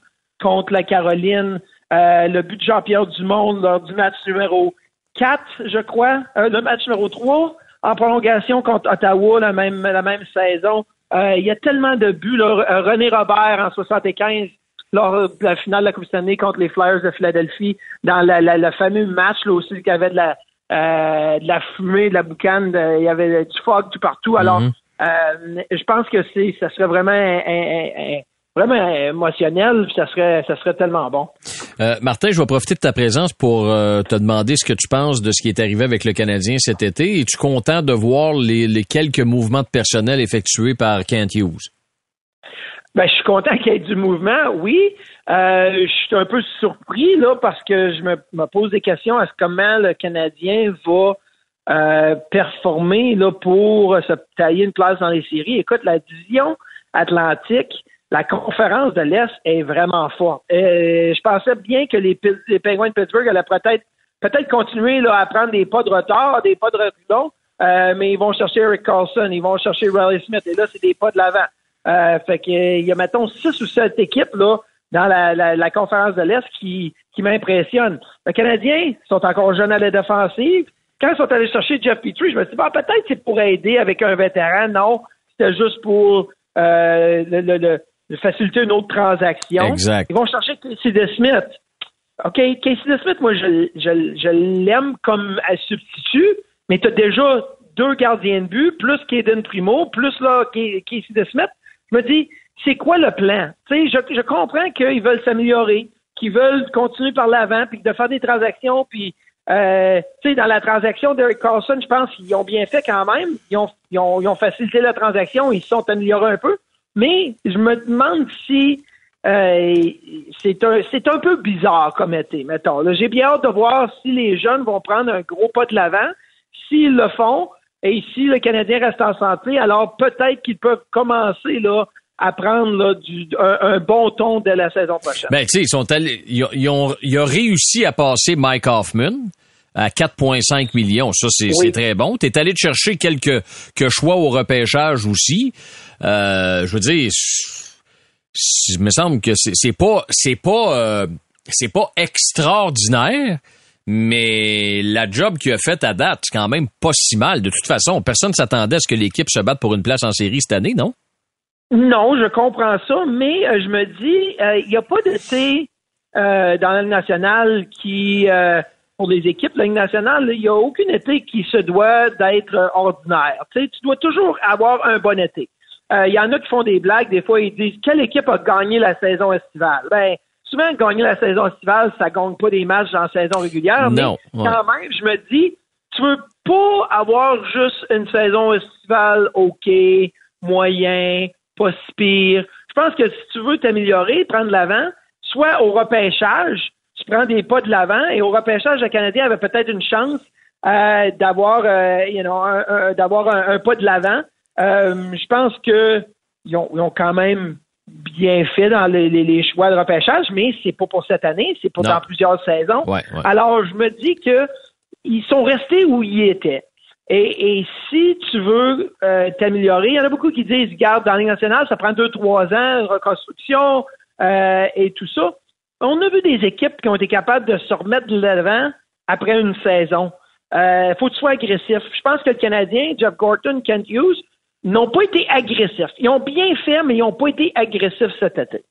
[SPEAKER 1] contre la Caroline, euh, le but de Jean-Pierre Dumont lors du match numéro 4, je crois, euh, le match numéro 3 en prolongation contre Ottawa la même, la même saison. Euh, il y a tellement de buts. Là. Euh, René Robert en 75 lors de la finale de la Coupe Stanley contre les Flyers de Philadelphie, dans la, la, le fameux match là aussi qu'il y avait de la, euh, de la fumée, de la boucane, il y avait du fog tout partout. Alors, mm-hmm. euh, je pense que c'est, ça serait vraiment un, un, vraiment émotionnel, ça serait, ça serait tellement bon.
[SPEAKER 3] Euh, Martin, je vais profiter de ta présence pour euh, te demander ce que tu penses de ce qui est arrivé avec le Canadien cet été. Es-tu content de voir les, les, quelques mouvements de personnel effectués par Kent Hughes?
[SPEAKER 1] Ben, je suis content qu'il y ait du mouvement, oui. Euh, je suis un peu surpris là parce que je me, me pose des questions à comment le Canadien va euh, performer là pour se tailler une place dans les séries. Écoute, la division Atlantique, la conférence de l'Est est vraiment forte. Je pensais bien que les, Penguins de Pittsburgh allaient peut-être peut-être continuer là, à prendre des pas de retard, des pas de reculons, euh, mais ils vont chercher Eric Carlson, ils vont chercher Riley Smith, et là, c'est des pas de l'avant. Euh, fait qu'il y a, mettons, six ou sept équipes là, dans la, la, conférence de l'Est qui, qui m'impressionnent. Les Canadiens sont encore jeunes à la défensive. Quand ils sont allés chercher Jeff Petrie, je me suis dit, bah, peut-être c'est pour aider avec un vétéran. Non, c'était juste pour euh, le, le, de faciliter une autre transaction.
[SPEAKER 3] Exact.
[SPEAKER 1] Ils vont chercher Casey DeSmith. OK, Casey DeSmith, moi, je, je, je l'aime comme substitut, mais tu as déjà deux gardiens de but, plus Kaden Primo, plus là, Casey DeSmith. Je me dis, c'est quoi le plan? Tu sais, je, je comprends qu'ils veulent s'améliorer, qu'ils veulent continuer par l'avant, puis de faire des transactions, puis euh, tu sais, dans la transaction d'Eric Carlson, je pense qu'ils ont bien fait quand même. Ils ont, ils ont, ils ont facilité la transaction, ils se sont améliorés un peu. Mais je me demande si euh, c'est un, c'est un peu bizarre comme été, mettons. J'ai bien hâte de voir si les jeunes vont prendre un gros pas de l'avant. S'ils le font, et si le Canadien reste en santé, alors peut-être qu'ils peuvent commencer là à prendre là, du, un, bon ton de la saison prochaine.
[SPEAKER 3] Ben, tu sais, ils sont allés, ils, ont, ils ont réussi à passer Mike Hoffman à 4,5 millions. Ça, c'est très bon. Tu es allé te chercher quelques, quelques choix au repêchage aussi. Euh, je veux dire, il me semble que c'est pas c'est pas euh, c'est pas extraordinaire, mais la job qu'il a faite à date, c'est quand même pas si mal. De toute façon, personne ne s'attendait à ce que l'équipe se batte pour une place en série cette année, non?
[SPEAKER 1] Non, je comprends ça, mais euh, je me dis, il n'y a pas d'été dans la nationale qui pour les équipes de la nationale, il n'y a aucun été qui se doit d'être ordinaire. Tu dois toujours avoir un bon été. Euh, il y en a qui font des blagues, des fois ils disent quelle équipe a gagné la saison estivale? Ben, souvent gagner la saison estivale, ça gagne pas des matchs dans la saison régulière, mais quand même, je me dis, tu veux pas avoir juste une saison estivale OK, moyen, pas si pire. Je pense que si tu veux t'améliorer, prendre l'avant, soit au repêchage, tu prends des pas de l'avant et au repêchage, le Canadien avait peut-être une chance euh, d'avoir euh, you know, un, d'avoir un, pas de l'avant. Euh, je pense que ils ont, ils ont, quand même bien fait dans les, les, choix de repêchage, mais c'est pas pour cette année, c'est pour dans plusieurs saisons. Alors, je me dis que ils sont restés où ils étaient. Et, et si tu veux euh, t'améliorer, il y en a beaucoup qui disent, garde dans la nationale, ça prend deux, trois ans, reconstruction euh, et tout ça on a vu des équipes qui ont été capables de se remettre de l'avant après une saison. Euh, faut que tu sois agressif. Je pense que le Canadien, Jeff Gorton, Kent Hughes, n'ont pas été agressifs. Ils ont bien fait, mais ils n'ont pas été agressifs cet été.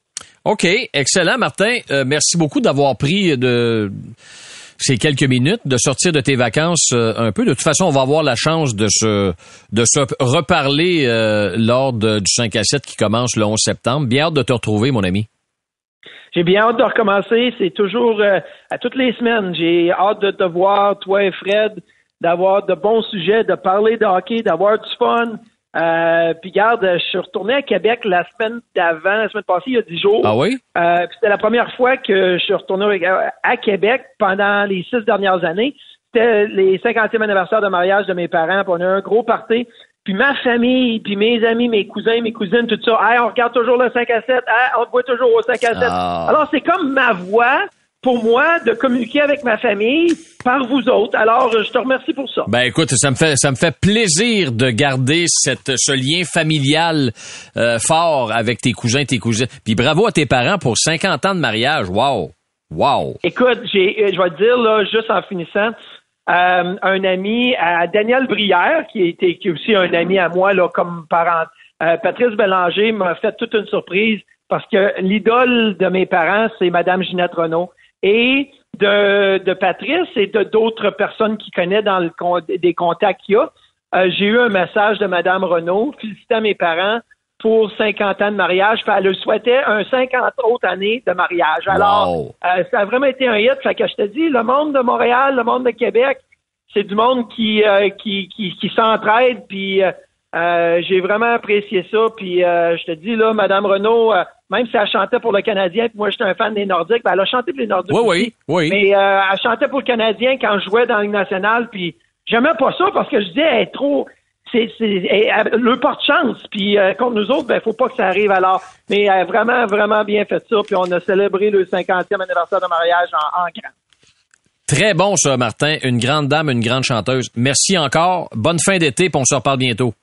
[SPEAKER 3] OK, excellent, Martin. Euh, merci beaucoup d'avoir pris de ces quelques minutes, de sortir de tes vacances euh, un peu. De toute façon, on va avoir la chance de se, de se reparler euh, lors du 5 à 7 qui commence le 11 septembre. Bien hâte de te retrouver, mon ami.
[SPEAKER 1] J'ai bien hâte de recommencer. C'est toujours euh, à toutes les semaines. J'ai hâte de te voir, toi et Fred, d'avoir de bons sujets, de parler de hockey, d'avoir du fun. Euh, puis garde, je suis retourné à Québec la semaine d'avant, la semaine passée, il y a dix jours.
[SPEAKER 3] Ah oui?
[SPEAKER 1] Euh, c'était la première fois que je suis retourné à Québec pendant les six dernières années. C'était les 50e anniversaire de mariage de mes parents. Puis on a eu un gros party. Puis ma famille, puis mes amis, mes cousins, mes cousines, tout ça. Hey, on regarde toujours le 5 à 7. Hey, on voit toujours au 5 à 7.
[SPEAKER 3] Ah.
[SPEAKER 1] Alors, c'est comme ma voix pour moi de communiquer avec ma famille par vous autres. Alors, je te remercie pour ça.
[SPEAKER 3] Ben écoute, ça me fait ça me fait plaisir de garder cette ce lien familial euh, fort avec tes cousins, tes cousines. Puis bravo à tes parents pour 50 ans de mariage. Wow. Wow.
[SPEAKER 1] Écoute, j'ai euh, je vais te dire là juste en finissant euh, un ami à Daniel Brière qui était qui est aussi un ami à moi là comme parent. Patrice Bélanger m'a fait toute une surprise parce que l'idole de mes parents, c'est Madame Ginette Renault et de, de Patrice et de d'autres personnes qui connaissent dans le des contacts qu'il y a. Euh, j'ai eu un message de Mme Renault félicitant mes parents pour 50 ans de mariage. Elle leur souhaitait un 50 autres années de mariage. Alors, euh, ça a vraiment été un hit. Fait que je te dis, le monde de Montréal, le monde de Québec, c'est du monde qui, euh, qui, qui, qui s'entraide. Puis j'ai vraiment apprécié ça. Puis je te dis, là, Mme Renault même si elle chantait pour le Canadien, puis moi j'étais un fan des Nordiques, ben, elle a chanté pour les Nordiques
[SPEAKER 3] oui,
[SPEAKER 1] aussi.
[SPEAKER 3] Oui, oui.
[SPEAKER 1] Mais euh, elle chantait pour le Canadien quand je jouais dans la nationale, puis j'aimais pas ça parce que je disais, elle est trop... C'est, c'est, le porte-chance, puis euh, contre nous autres, ben faut pas que ça arrive alors. Mais elle a vraiment, vraiment bien fait ça, puis on a célébré le 50e anniversaire de mariage en, en grand.
[SPEAKER 3] Très bon ça, Martin. Une grande dame, une grande chanteuse. Merci encore. Bonne fin d'été, puis on se reparle bientôt.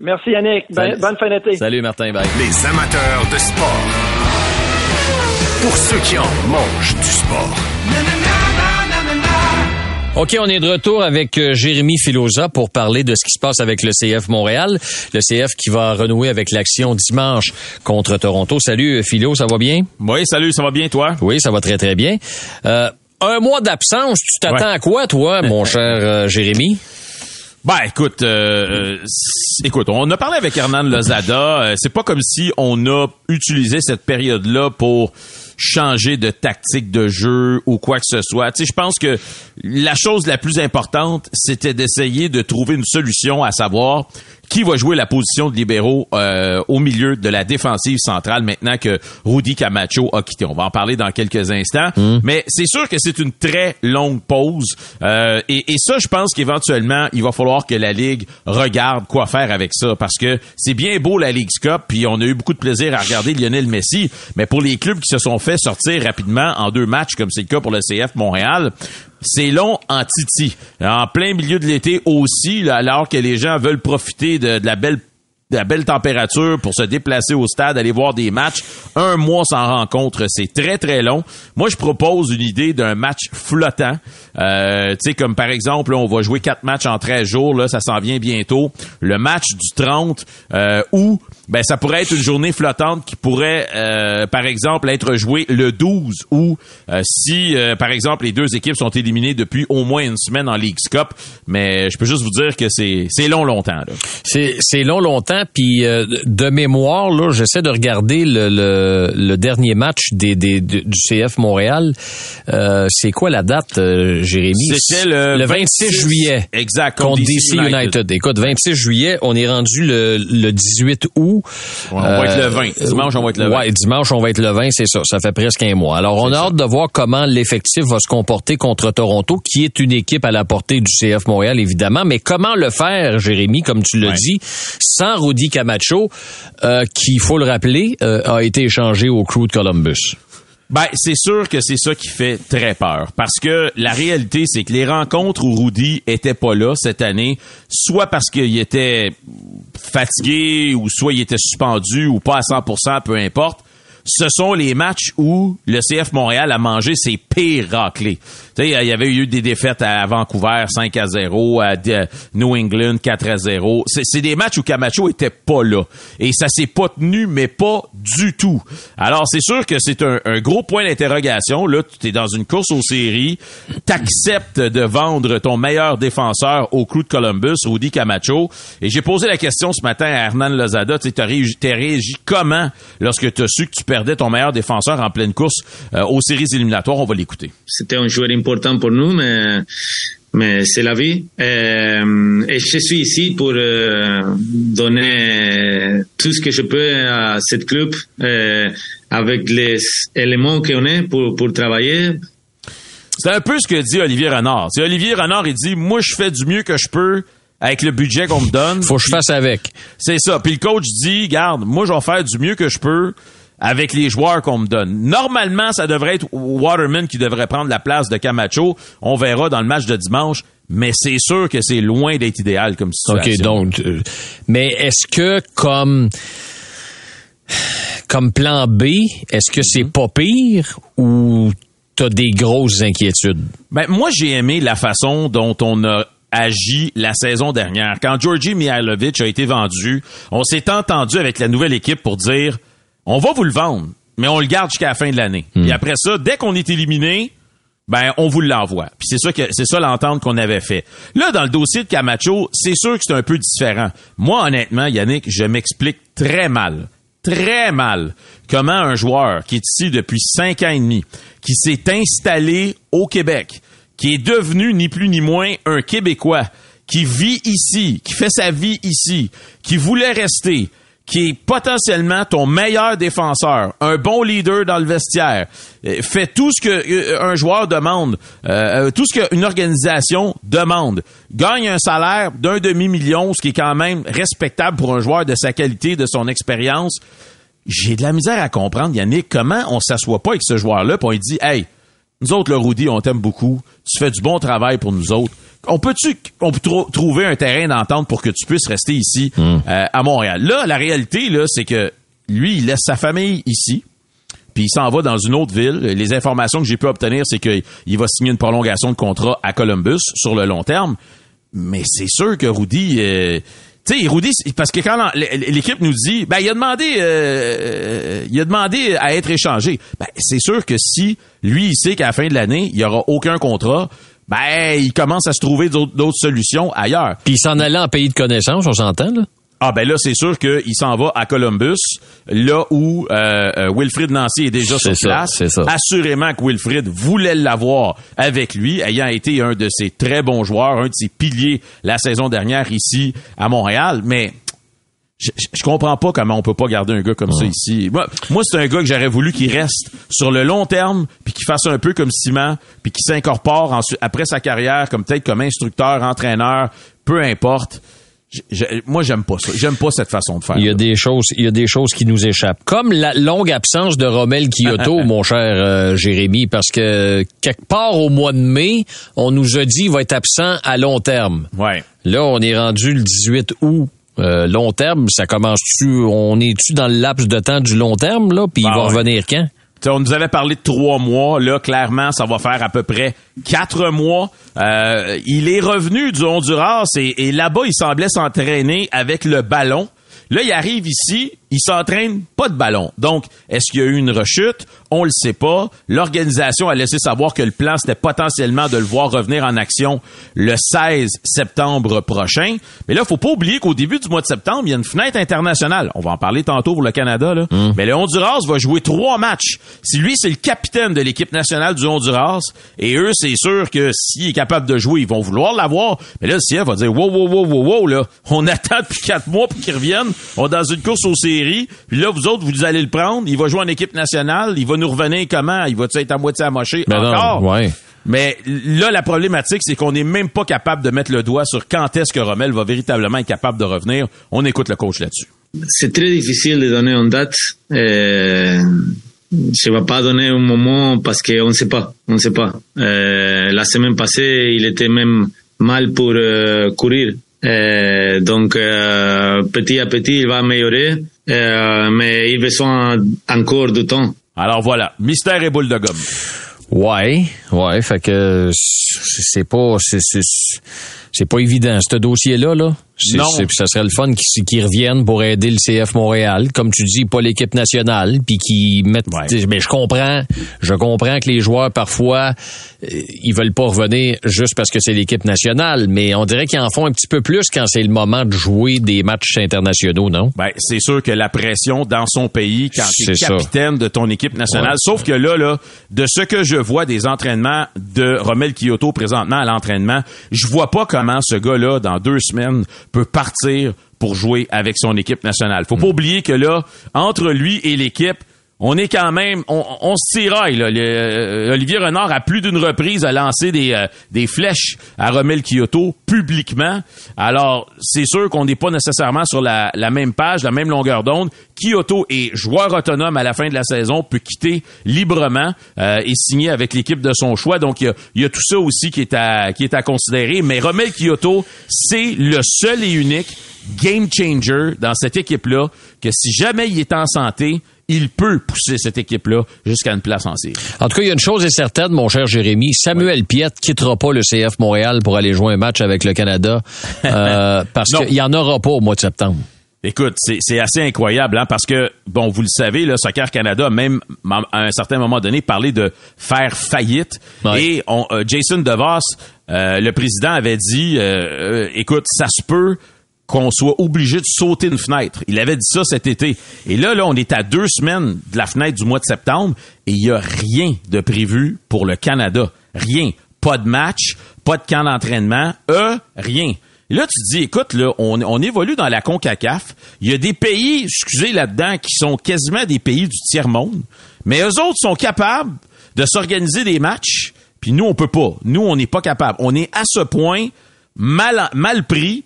[SPEAKER 1] Merci Yannick. Ben, bonne fin d'été.
[SPEAKER 3] Salut Martin. Bye.
[SPEAKER 5] Les amateurs de sport. Pour ceux qui en mangent du sport.
[SPEAKER 3] OK, on est de retour avec euh, Jérémy Filosa pour parler de ce qui se passe avec le CF Montréal. Le CF qui va renouer avec l'action dimanche contre Toronto. Salut Philo, ça va bien?
[SPEAKER 6] Oui, salut, ça va bien toi?
[SPEAKER 3] Oui, ça va très très bien. Euh, un mois d'absence, tu t'attends à quoi toi, mon cher euh, Jérémy?
[SPEAKER 6] Ben écoute, euh, écoute, on a parlé avec Hernan Lozada. Euh, c'est pas comme si on a utilisé cette période-là pour changer de tactique de jeu ou quoi que ce soit. Tu sais, je pense que la chose la plus importante, c'était d'essayer de trouver une solution, à savoir qui va jouer la position de libéraux euh, au milieu de la défensive centrale maintenant que Rudy Camacho a quitté. On va en parler dans quelques instants.
[SPEAKER 3] Hmm.
[SPEAKER 6] Mais c'est sûr que c'est une très longue pause. Euh, et, et, ça, je pense qu'éventuellement, il va falloir que la Ligue regarde quoi faire avec ça. Parce que c'est bien beau la Ligue Cup, puis on a eu beaucoup de plaisir à regarder Lionel Messi. Mais pour les clubs qui se sont fait sortir rapidement en deux matchs, comme c'est le cas pour le CF Montréal, c'est long en titi. En plein milieu de l'été aussi, alors que les gens veulent profiter de, la belle de la belle température pour se déplacer au stade, aller voir des matchs. Un mois sans rencontre, c'est très très long. Moi, je propose une idée d'un match flottant. Euh, tu sais, comme par exemple, là, on va jouer quatre matchs en 13 jours, là, ça s'en vient bientôt. Le match du 30, euh, où ben ça pourrait être une journée flottante qui pourrait, euh, par exemple, être jouée le 12 ou euh, si, euh, par exemple, les deux équipes sont éliminées depuis au moins une semaine en League Cup. Mais je peux juste vous dire que c'est c'est long longtemps.
[SPEAKER 3] C'est c'est long longtemps. Puis euh, de mémoire, là, j'essaie de regarder le, le, le dernier match des, des, du CF Montréal. Euh, c'est quoi la date, Jérémy?
[SPEAKER 6] C'était le,
[SPEAKER 3] le 26, 26 juillet.
[SPEAKER 6] Exact.
[SPEAKER 3] Contre DC United. United. Écoute, 26 juillet, on est rendu le, le 18 août.
[SPEAKER 6] Ouais, on va être le 20. Dimanche, on va être le 20.
[SPEAKER 3] Ouais, dimanche, on va être le 20, c'est ça. Ça fait presque un mois. Alors, on a hâte de voir comment l'effectif va se comporter contre Toronto, qui est une équipe à la portée du CF Montréal, évidemment. Mais comment le faire, Jérémy, comme tu l'as ouais. dit, sans Rudy Camacho, euh, qui, il faut le rappeler, euh, a été échangé au crew de Columbus?
[SPEAKER 6] Ben, c'est sûr que c'est ça qui fait très peur. Parce que la réalité, c'est que les rencontres où Rudy était pas là cette année, soit parce qu'il était fatigué, ou soit il était suspendu, ou pas à 100%, peu importe, ce sont les matchs où le CF Montréal a mangé ses pires raclés. Il y avait eu des défaites à Vancouver 5 à 0, à New England 4 à 0. C'est des matchs où Camacho était pas là. Et ça s'est pas tenu, mais pas du tout. Alors, c'est sûr que c'est un, gros point d'interrogation. Là, tu es dans une course aux séries. T'acceptes de vendre ton meilleur défenseur au crew de Columbus, Rudy Camacho. Et j'ai posé la question ce matin à Hernan Lozada. Tu as réagi comment lorsque tu as su que tu perdais ton meilleur défenseur en pleine course euh, aux séries éliminatoires? On va l'écouter.
[SPEAKER 7] C'était un joueur important pour nous, mais mais c'est la vie. Euh, et je suis ici pour euh, donner tout ce que je peux à cette club euh, avec les éléments qu'on a pour, pour travailler.
[SPEAKER 6] C'est un peu ce que dit Olivier Renard. C'est Olivier Renard, il dit, moi, je fais du mieux que je peux avec le budget qu'on me donne.
[SPEAKER 3] Faut que je fasse avec.
[SPEAKER 6] C'est ça. Puis le coach dit, garde, moi, je vais faire du mieux que je peux avec les joueurs qu'on me donne. Normalement, ça devrait être Waterman qui devrait prendre la place de Camacho. On verra dans le match de dimanche. Mais c'est sûr que c'est loin d'être idéal comme situation.
[SPEAKER 3] OK, donc, euh, mais est-ce que comme, comme plan B, est-ce que c'est pas pire ou t'as des grosses inquiétudes?
[SPEAKER 6] Ben, moi, j'ai aimé la façon dont on a agi la saison dernière. Quand Georgi Mihailovic a été vendu, on s'est entendu avec la nouvelle équipe pour dire on va vous le vendre, mais on le garde jusqu'à la fin de l'année. Et hmm. après ça, dès qu'on est éliminé, ben on vous l'envoie. Puis c'est ça que c'est ça l'entente qu'on avait fait. Là dans le dossier de Camacho, c'est sûr que c'est un peu différent. Moi honnêtement, Yannick, je m'explique très mal, très mal comment un joueur qui est ici depuis cinq ans et demi, qui s'est installé au Québec, qui est devenu ni plus ni moins un Québécois, qui vit ici, qui fait sa vie ici, qui voulait rester, qui est potentiellement ton meilleur défenseur, un bon leader dans le vestiaire, euh, fait tout ce que euh, un joueur demande, euh, tout ce qu'une organisation demande, gagne un salaire d'un demi-million, ce qui est quand même respectable pour un joueur de sa qualité, de son expérience. J'ai de la misère à comprendre, Yannick, comment on s'assoit pas avec ce joueur-là, puis on lui dit, hey, nous autres, le Rudy, on t'aime beaucoup, tu fais du bon travail pour nous autres on peut-tu on peut trouver un terrain d'entente pour que tu puisses rester ici hmm. euh, à Montréal? Là, la réalité là, c'est que lui, il laisse sa famille ici. Puis il s'en va dans une autre ville. Les informations que j'ai pu obtenir, c'est qu'il va signer une prolongation de contrat à Columbus sur le long terme. Mais c'est sûr que Rudy, euh, tu sais, Rudy, parce que quand l'équipe nous dit, ben il a demandé, euh, il a demandé à être échangé. Ben c'est sûr que si lui il sait qu'à la fin de l'année il y aura aucun contrat, ben, il commence à se trouver d'autres solutions ailleurs.
[SPEAKER 3] Puis s'en allait en pays de connaissance, on s'entend, là?
[SPEAKER 6] Ah ben là, c'est sûr qu'il s'en va à Columbus, là où euh, euh Wilfrid Nancy est déjà sur place. Ça. Assurément que Wilfrid voulait l'avoir avec lui, ayant été un de ses très bons joueurs, un de ses piliers la saison dernière ici à Montréal. Mais je, je, comprends pas comment on peut pas garder un gars comme ça ici. Moi, moi c'est un gars que j'aurais voulu qu'il reste sur le long terme, puis qu'il fasse un peu comme Simon, puis qu'il s'incorpore après sa carrière comme peut-être comme instructeur, entraîneur, peu importe. Moi, j'aime pas ça. J'aime pas cette façon de faire.
[SPEAKER 3] Il y a des choses, il y a des choses qui nous échappent. Comme la longue absence de Romel Kyoto, mon cher euh, Jérémy, parce que quelque part au mois de mai, on nous a dit qu'il va être absent à long terme.
[SPEAKER 6] Ouais.
[SPEAKER 3] Là, on est rendu le 18 août. Euh, long terme, ça commence-tu, on est-tu dans le laps de temps du long terme, là, puis il va revenir quand?
[SPEAKER 6] On nous avait parlé de trois mois. Là, clairement, ça va faire à peu près quatre mois. Euh, il est revenu du Honduras et, et là-bas, il semblait s'entraîner avec le ballon. Là, il arrive ici, il s'entraîne pas de ballon. Donc, est-ce qu'il y a eu une rechute? On le sait pas. L'organisation a laissé savoir que le plan, c'était potentiellement de le voir revenir en action le 16 septembre prochain. Mais là, faut pas oublier qu'au début du mois de septembre, il y a une fenêtre internationale. On va en parler tantôt pour le Canada, là. Hmm. Mais le Honduras va jouer trois matchs. Si lui, c'est le capitaine de l'équipe nationale du Honduras, et eux, c'est sûr que s'il est capable de jouer, ils vont vouloir l'avoir. Mais là, si va dire, wow, wow, wow, wow, wow, là, on attend depuis quatre mois pour qu'il revienne. On est dans une course aux puis là, vous autres, vous allez le prendre. Il va jouer en équipe nationale. Il va nous revenir comment? Il va être à moitié amoché ben encore?
[SPEAKER 3] ouais.
[SPEAKER 6] Mais là, la problématique, c'est qu'on n'est même pas capable de mettre le doigt sur quand est-ce que Rommel va véritablement être capable de revenir. On écoute le coach là-dessus.
[SPEAKER 7] C'est très difficile de donner une date. Euh, je ne vais pas donner un moment parce qu'on ne sait pas. On ne sait pas. Euh, la semaine passée, il était même mal pour euh, courir. donc, petit à petit, il va améliorer. Euh, mais il besoin encore de temps.
[SPEAKER 6] Alors voilà, mystère et boule de gomme.
[SPEAKER 3] Ouais, ouais, fait que c'est pas c'est c'est pas évident ce dossier là là.
[SPEAKER 6] Non.
[SPEAKER 3] ça serait le fun qu'ils reviennent pour aider le CF Montréal, comme tu dis, pas l'équipe nationale, puis qui mettent. Mais je comprends, je comprends que les joueurs parfois euh, ils veulent pas revenir juste parce que c'est l'équipe nationale, mais on dirait qu'ils en font un petit peu plus quand c'est le moment de jouer des matchs internationaux, non?
[SPEAKER 6] Ben c'est sûr que la pression dans son pays quand tu es capitaine de ton équipe nationale. Sauf que là, là, de ce que je vois des entraînements de Romel Kyoto présentement à l'entraînement, je vois pas comment ce gars-là dans deux semaines peut partir pour jouer avec son équipe nationale. Faut pas oublier que là, entre lui et l'équipe, on est quand même, on, se tiraille. Là. Euh, Olivier Renard a plus d'une reprise à lancer des, euh, des flèches à Romel Kyoto publiquement. Alors, c'est sûr qu'on n'est pas nécessairement sur la, même page, la même longueur d'onde. Kyoto est joueur autonome à la fin de la saison, peut quitter librement euh, et signer avec l'équipe de son choix. Donc, il y a, tout ça aussi qui est à, qui est à considérer. Mais Romel Kyoto, c'est le seul et unique game changer dans cette équipe-là que si jamais il est en santé, il peut pousser cette équipe-là jusqu'à une place en série.
[SPEAKER 3] En tout cas, il y a une chose est certaine, mon cher Jérémy, Samuel Piet quittera pas le CF Montréal pour aller jouer un match avec le Canada euh, parce qu'il y en aura pas au mois de septembre.
[SPEAKER 6] Écoute, c'est assez incroyable, hein, parce que, bon, vous le savez, le Soccer Canada, même à un certain moment donné, parlé de faire faillite. Et on, euh, Jason DeVos, euh, le président, avait dit, écoute, ça se peut qu'on soit obligé de sauter une fenêtre. Il avait dit ça cet été. Et là, là, on est à deux semaines de la fenêtre du mois de septembre et il n'y a rien de prévu pour le Canada. Rien. Pas de match, pas de camp d'entraînement, euh, rien. Et là, tu te dis, écoute, là, on, évolue dans la CONCACAF. Il y a des pays, excusez là-dedans, qui sont quasiment des pays du tiers-monde. Mais eux autres sont capables de s'organiser des matchs, puis nous, on peut pas. Nous, on n'est pas capable. On est à ce point mal pris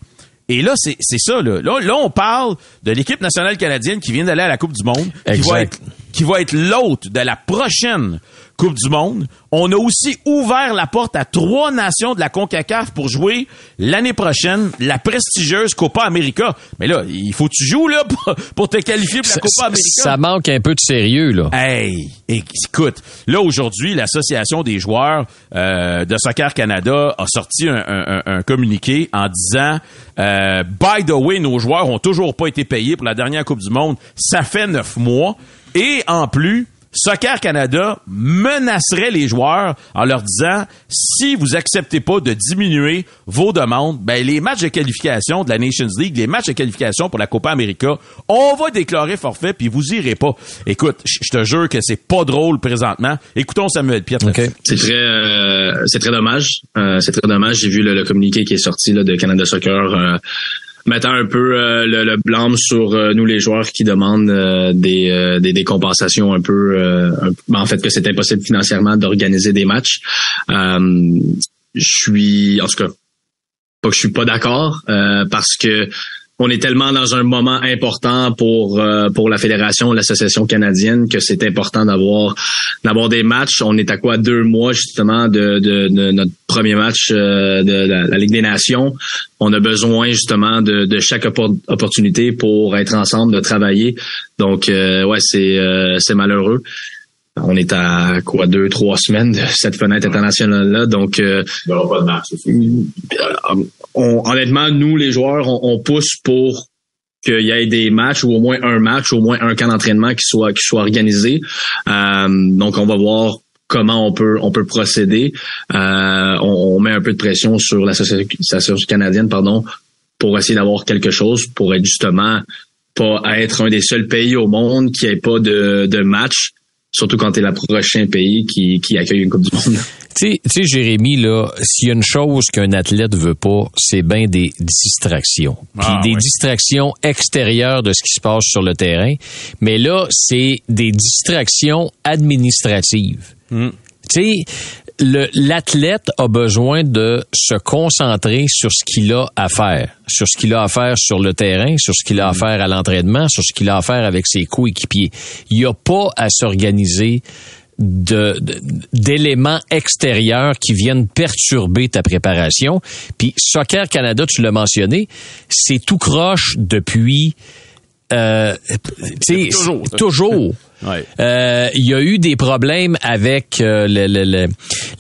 [SPEAKER 6] et là, c'est ça. Là. là. on parle de l'équipe nationale canadienne qui vient d'aller à la Coupe du Monde, qui va être, qui va être l'hôte de la prochaine Coupe du Monde. On a aussi ouvert la porte à trois nations de la CONCACAF pour jouer l'année prochaine la prestigieuse Copa América. Mais là, il faut que tu joues là pour, te qualifier pour la Copa América.
[SPEAKER 3] Ça manque un peu de sérieux là.
[SPEAKER 6] Hey, écoute, là aujourd'hui, l'association des joueurs euh, de Soccer Canada a sorti un, communiqué en disant euh, By the way, nos joueurs ont toujours pas été payés pour la dernière Coupe du Monde. Ça fait neuf mois. Et en plus, Soccer Canada menacerait les joueurs en leur disant si vous acceptez pas de diminuer vos demandes, ben les matchs de qualification de la Nations League, les matchs de qualification pour la Copa América, on va déclarer forfait puis vous irez pas. Écoute, je te jure que c'est pas drôle présentement. Écoutons Samuel Piet.
[SPEAKER 7] C'est très euh, c'est très dommage. Euh, c'est très dommage. J'ai vu le, communiqué qui est sorti là, de Canada Soccer. Euh, mettant un peu euh, le, le, blâme sur euh, nous les joueurs qui demandent euh, des, des, des, compensations un peu, en fait que c'est impossible financièrement d'organiser des matchs. je suis en tout cas pas que je suis pas d'accord parce que on est tellement dans un moment important pour euh, pour la fédération, l'association canadienne que c'est important d'avoir d'avoir des matchs. On est à quoi deux mois justement de, de, notre premier match euh, de la, Ligue des Nations. On a besoin justement de, de chaque opportunité pour être ensemble, de travailler. Donc euh, ouais, c'est c'est malheureux on est à quoi deux trois semaines de cette fenêtre internationale là donc euh, pas de match, euh, honnêtement nous les joueurs on, pousse pour qu'il y ait des matchs ou au moins un match au moins un camp d'entraînement qui soit qui soit organisé. Euh, donc on va voir comment on peut on peut procéder. On, met un peu de pression sur l'association canadienne pardon pour essayer d'avoir quelque chose pour être justement pas être un des seuls pays au monde qui ait pas de, de match surtout quand tu es le prochain pays qui, qui accueille une Coupe du Monde.
[SPEAKER 3] Tu sais, Jérémy, là, s'il y a une chose qu'un athlète veut pas, c'est bien des distractions. Puis ah, des distractions extérieures de ce qui se passe sur le terrain. Mais là, c'est des distractions administratives. Hmm. Tu sais, l'athlète a besoin de se concentrer sur ce qu'il a à faire, sur ce qu'il a à faire sur le terrain, sur ce qu'il a à mm. faire à l'entraînement, sur ce qu'il a à faire avec ses coéquipiers. Il n'y a pas à s'organiser d'éléments extérieurs qui viennent perturber ta préparation. Puis Soccer Canada, tu l'as mentionné, c'est tout croche depuis euh, sais,
[SPEAKER 6] Toujours. Ouais.
[SPEAKER 3] Euh, il y a eu des problèmes avec euh, le- le- le-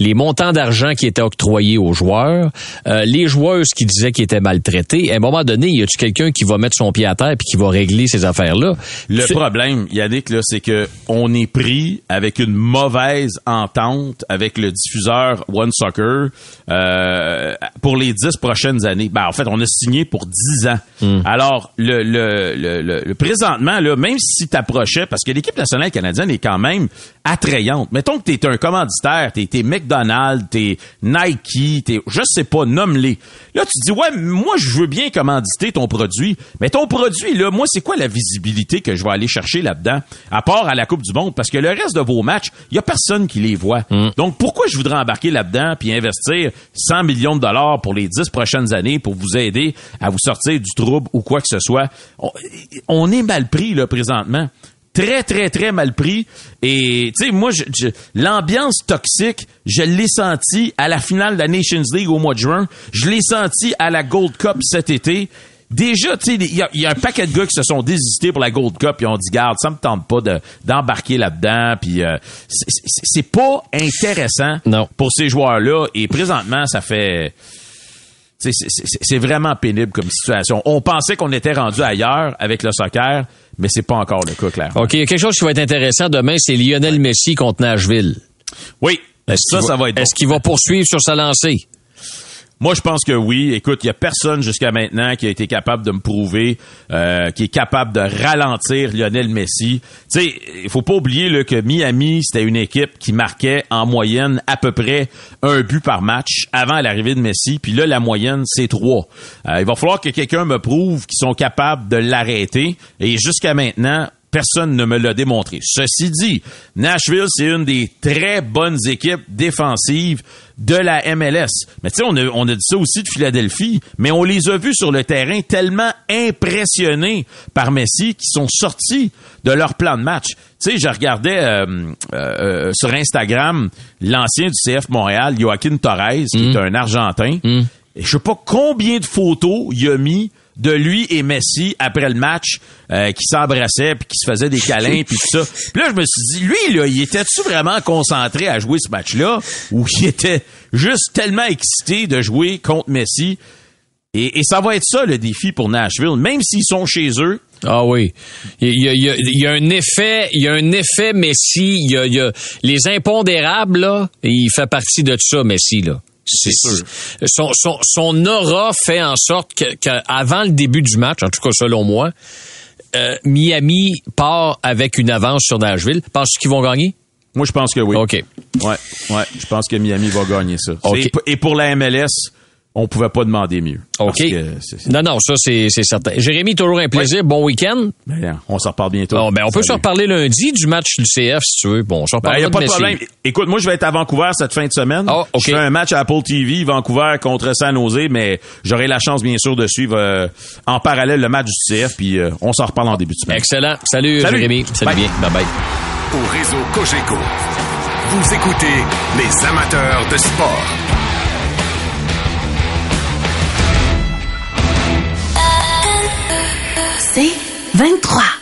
[SPEAKER 3] les montants d'argent qui étaient octroyés aux joueurs, euh, les joueuses qui disaient qu'ils étaient maltraités. À un moment donné, y a-tu quelqu'un qui va mettre son pied à terre puis qui va régler ces affaires-là?
[SPEAKER 6] Le problème, Yannick, là, c'est que on est pris avec une mauvaise entente avec le diffuseur One Soccer euh, pour les dix prochaines années. Ben, en fait, on a signé pour dix ans.
[SPEAKER 3] Hmm.
[SPEAKER 6] Alors, le, le- le présentement, là, même si t'approchais, parce que l'équipe nationale canadienne est quand même attrayante. Mettons que t'es un commanditaire, t'es, t'es McDonald's, t'es Nike, t'es, je sais pas, nomme-les. Là, tu dis, ouais, moi, je veux bien commanditer ton produit, mais ton produit, là, moi, c'est quoi la visibilité que je vais aller chercher là-dedans, à part à la Coupe du Monde? Parce que le reste de vos matchs, il y a personne qui les voit. Donc, pourquoi je voudrais embarquer là-dedans puis investir 100 millions de dollars pour les 10 prochaines années pour vous aider à vous sortir du trouble ou quoi que ce soit? On, on est mal pris, là, présentement très, très, très mal pris. Et, tu sais, moi, je- je- l'ambiance toxique, je l'ai senti à la finale de la Nations League au mois de juin. Je l'ai senti à la Gold Cup cet été. Déjà, tu sais, il y, y a un paquet de gars qui se sont désistés pour la Gold Cup et ont dit, garde, ça me tente pas de- d'embarquer là-dedans. Puis, euh, c'est- c'est c'est pas intéressant
[SPEAKER 3] Non.
[SPEAKER 6] pour ces joueurs-là. Et présentement, ça fait... C'est- vraiment pénible comme situation. On pensait qu'on était rendu ailleurs avec le soccer, mais c'est pas encore le cas, clairement.
[SPEAKER 3] OK, il y a quelque chose qui va être intéressant demain, c'est Lionel Messi contre Nashville.
[SPEAKER 6] Oui,
[SPEAKER 3] Est-ce
[SPEAKER 6] ça,
[SPEAKER 3] qu'il
[SPEAKER 6] ça va être bon.
[SPEAKER 3] Est-ce qu'il va poursuivre sur sa lancée?
[SPEAKER 6] Moi, je pense que oui. Écoute, il y a personne jusqu'à maintenant qui a été capable de me prouver, euh, qui est capable de ralentir Lionel Messi. Tu sais, il faut pas oublier là, que Miami, c'était une équipe qui marquait en moyenne à peu près un but par match avant l'arrivée de Messi. Puis là, la moyenne, c'est trois. Euh, il va falloir que quelqu'un me prouve qu'ils sont capables de l'arrêter. Et jusqu'à maintenant, Personne ne me l'a démontré. Ceci dit, Nashville, c'est une des très bonnes équipes défensives de la MLS. Mais tu sais, on a, on a dit ça aussi de Philadelphie, mais on les a vus sur le terrain tellement impressionnés par Messi qu'ils sont sortis de leur plan de match. Tu sais, je regardais euh, euh, euh, sur Instagram l'ancien du CF Montréal, Joaquin Torres, qui est un Argentin. Et je sais pas combien de photos il a mis de lui et Messi après le match euh, qui s'embrassaient puis qui se faisaient des câlins puis tout ça. Puis là je me suis dit lui là, il était-tu vraiment concentré à jouer ce match-là ou il était juste tellement excité de jouer contre Messi? Et, et ça va être ça le défi pour Nashville même s'ils sont chez eux.
[SPEAKER 3] Ah oui. Il y a, il y a- il y a un effet, il y a un effet Messi, il y a, il y a les impondérables, là, il fait partie de ça, Messi, là. C'est
[SPEAKER 6] sûr.
[SPEAKER 3] Son, son, son aura fait en sorte que, que avant le début du match, en tout cas selon moi, euh, Miami part avec une avance sur Nashville. Penses-tu qu'ils vont gagner?
[SPEAKER 6] Moi je pense que oui.
[SPEAKER 3] OK.
[SPEAKER 6] Ouais, ouais, je pense que Miami va gagner ça.
[SPEAKER 3] OK.
[SPEAKER 6] Et, et pour la MLS, on pouvait pas demander mieux.
[SPEAKER 3] OK.
[SPEAKER 6] Parce que c'est- c'est-
[SPEAKER 3] Non, non, ça, c'est c'est certain. Jérémy, toujours un plaisir. Bon week-end.
[SPEAKER 6] Ben, on s'en reparle bientôt.
[SPEAKER 3] Bon, ben, on peut se reparler lundi du match du CF, si tu veux. Bon, on se
[SPEAKER 6] Ben,
[SPEAKER 3] reparle
[SPEAKER 6] y a pas de
[SPEAKER 3] Messi.
[SPEAKER 6] problème. Écoute, moi, je vais être à Vancouver cette fin de semaine.
[SPEAKER 3] OK.
[SPEAKER 6] Je fais un match à Apple TV, Vancouver contre San Jose, mais j'aurai la chance, bien sûr, de suivre euh, en parallèle le match du CF, puis euh, on s'en reparle en début de semaine.
[SPEAKER 3] Excellent. Salut,
[SPEAKER 6] Salut.
[SPEAKER 3] Jérémy. Salut
[SPEAKER 6] Bye.
[SPEAKER 3] bien. Bye bye.
[SPEAKER 5] Au réseau Cogeco, vous écoutez les amateurs de sport.
[SPEAKER 8] 23.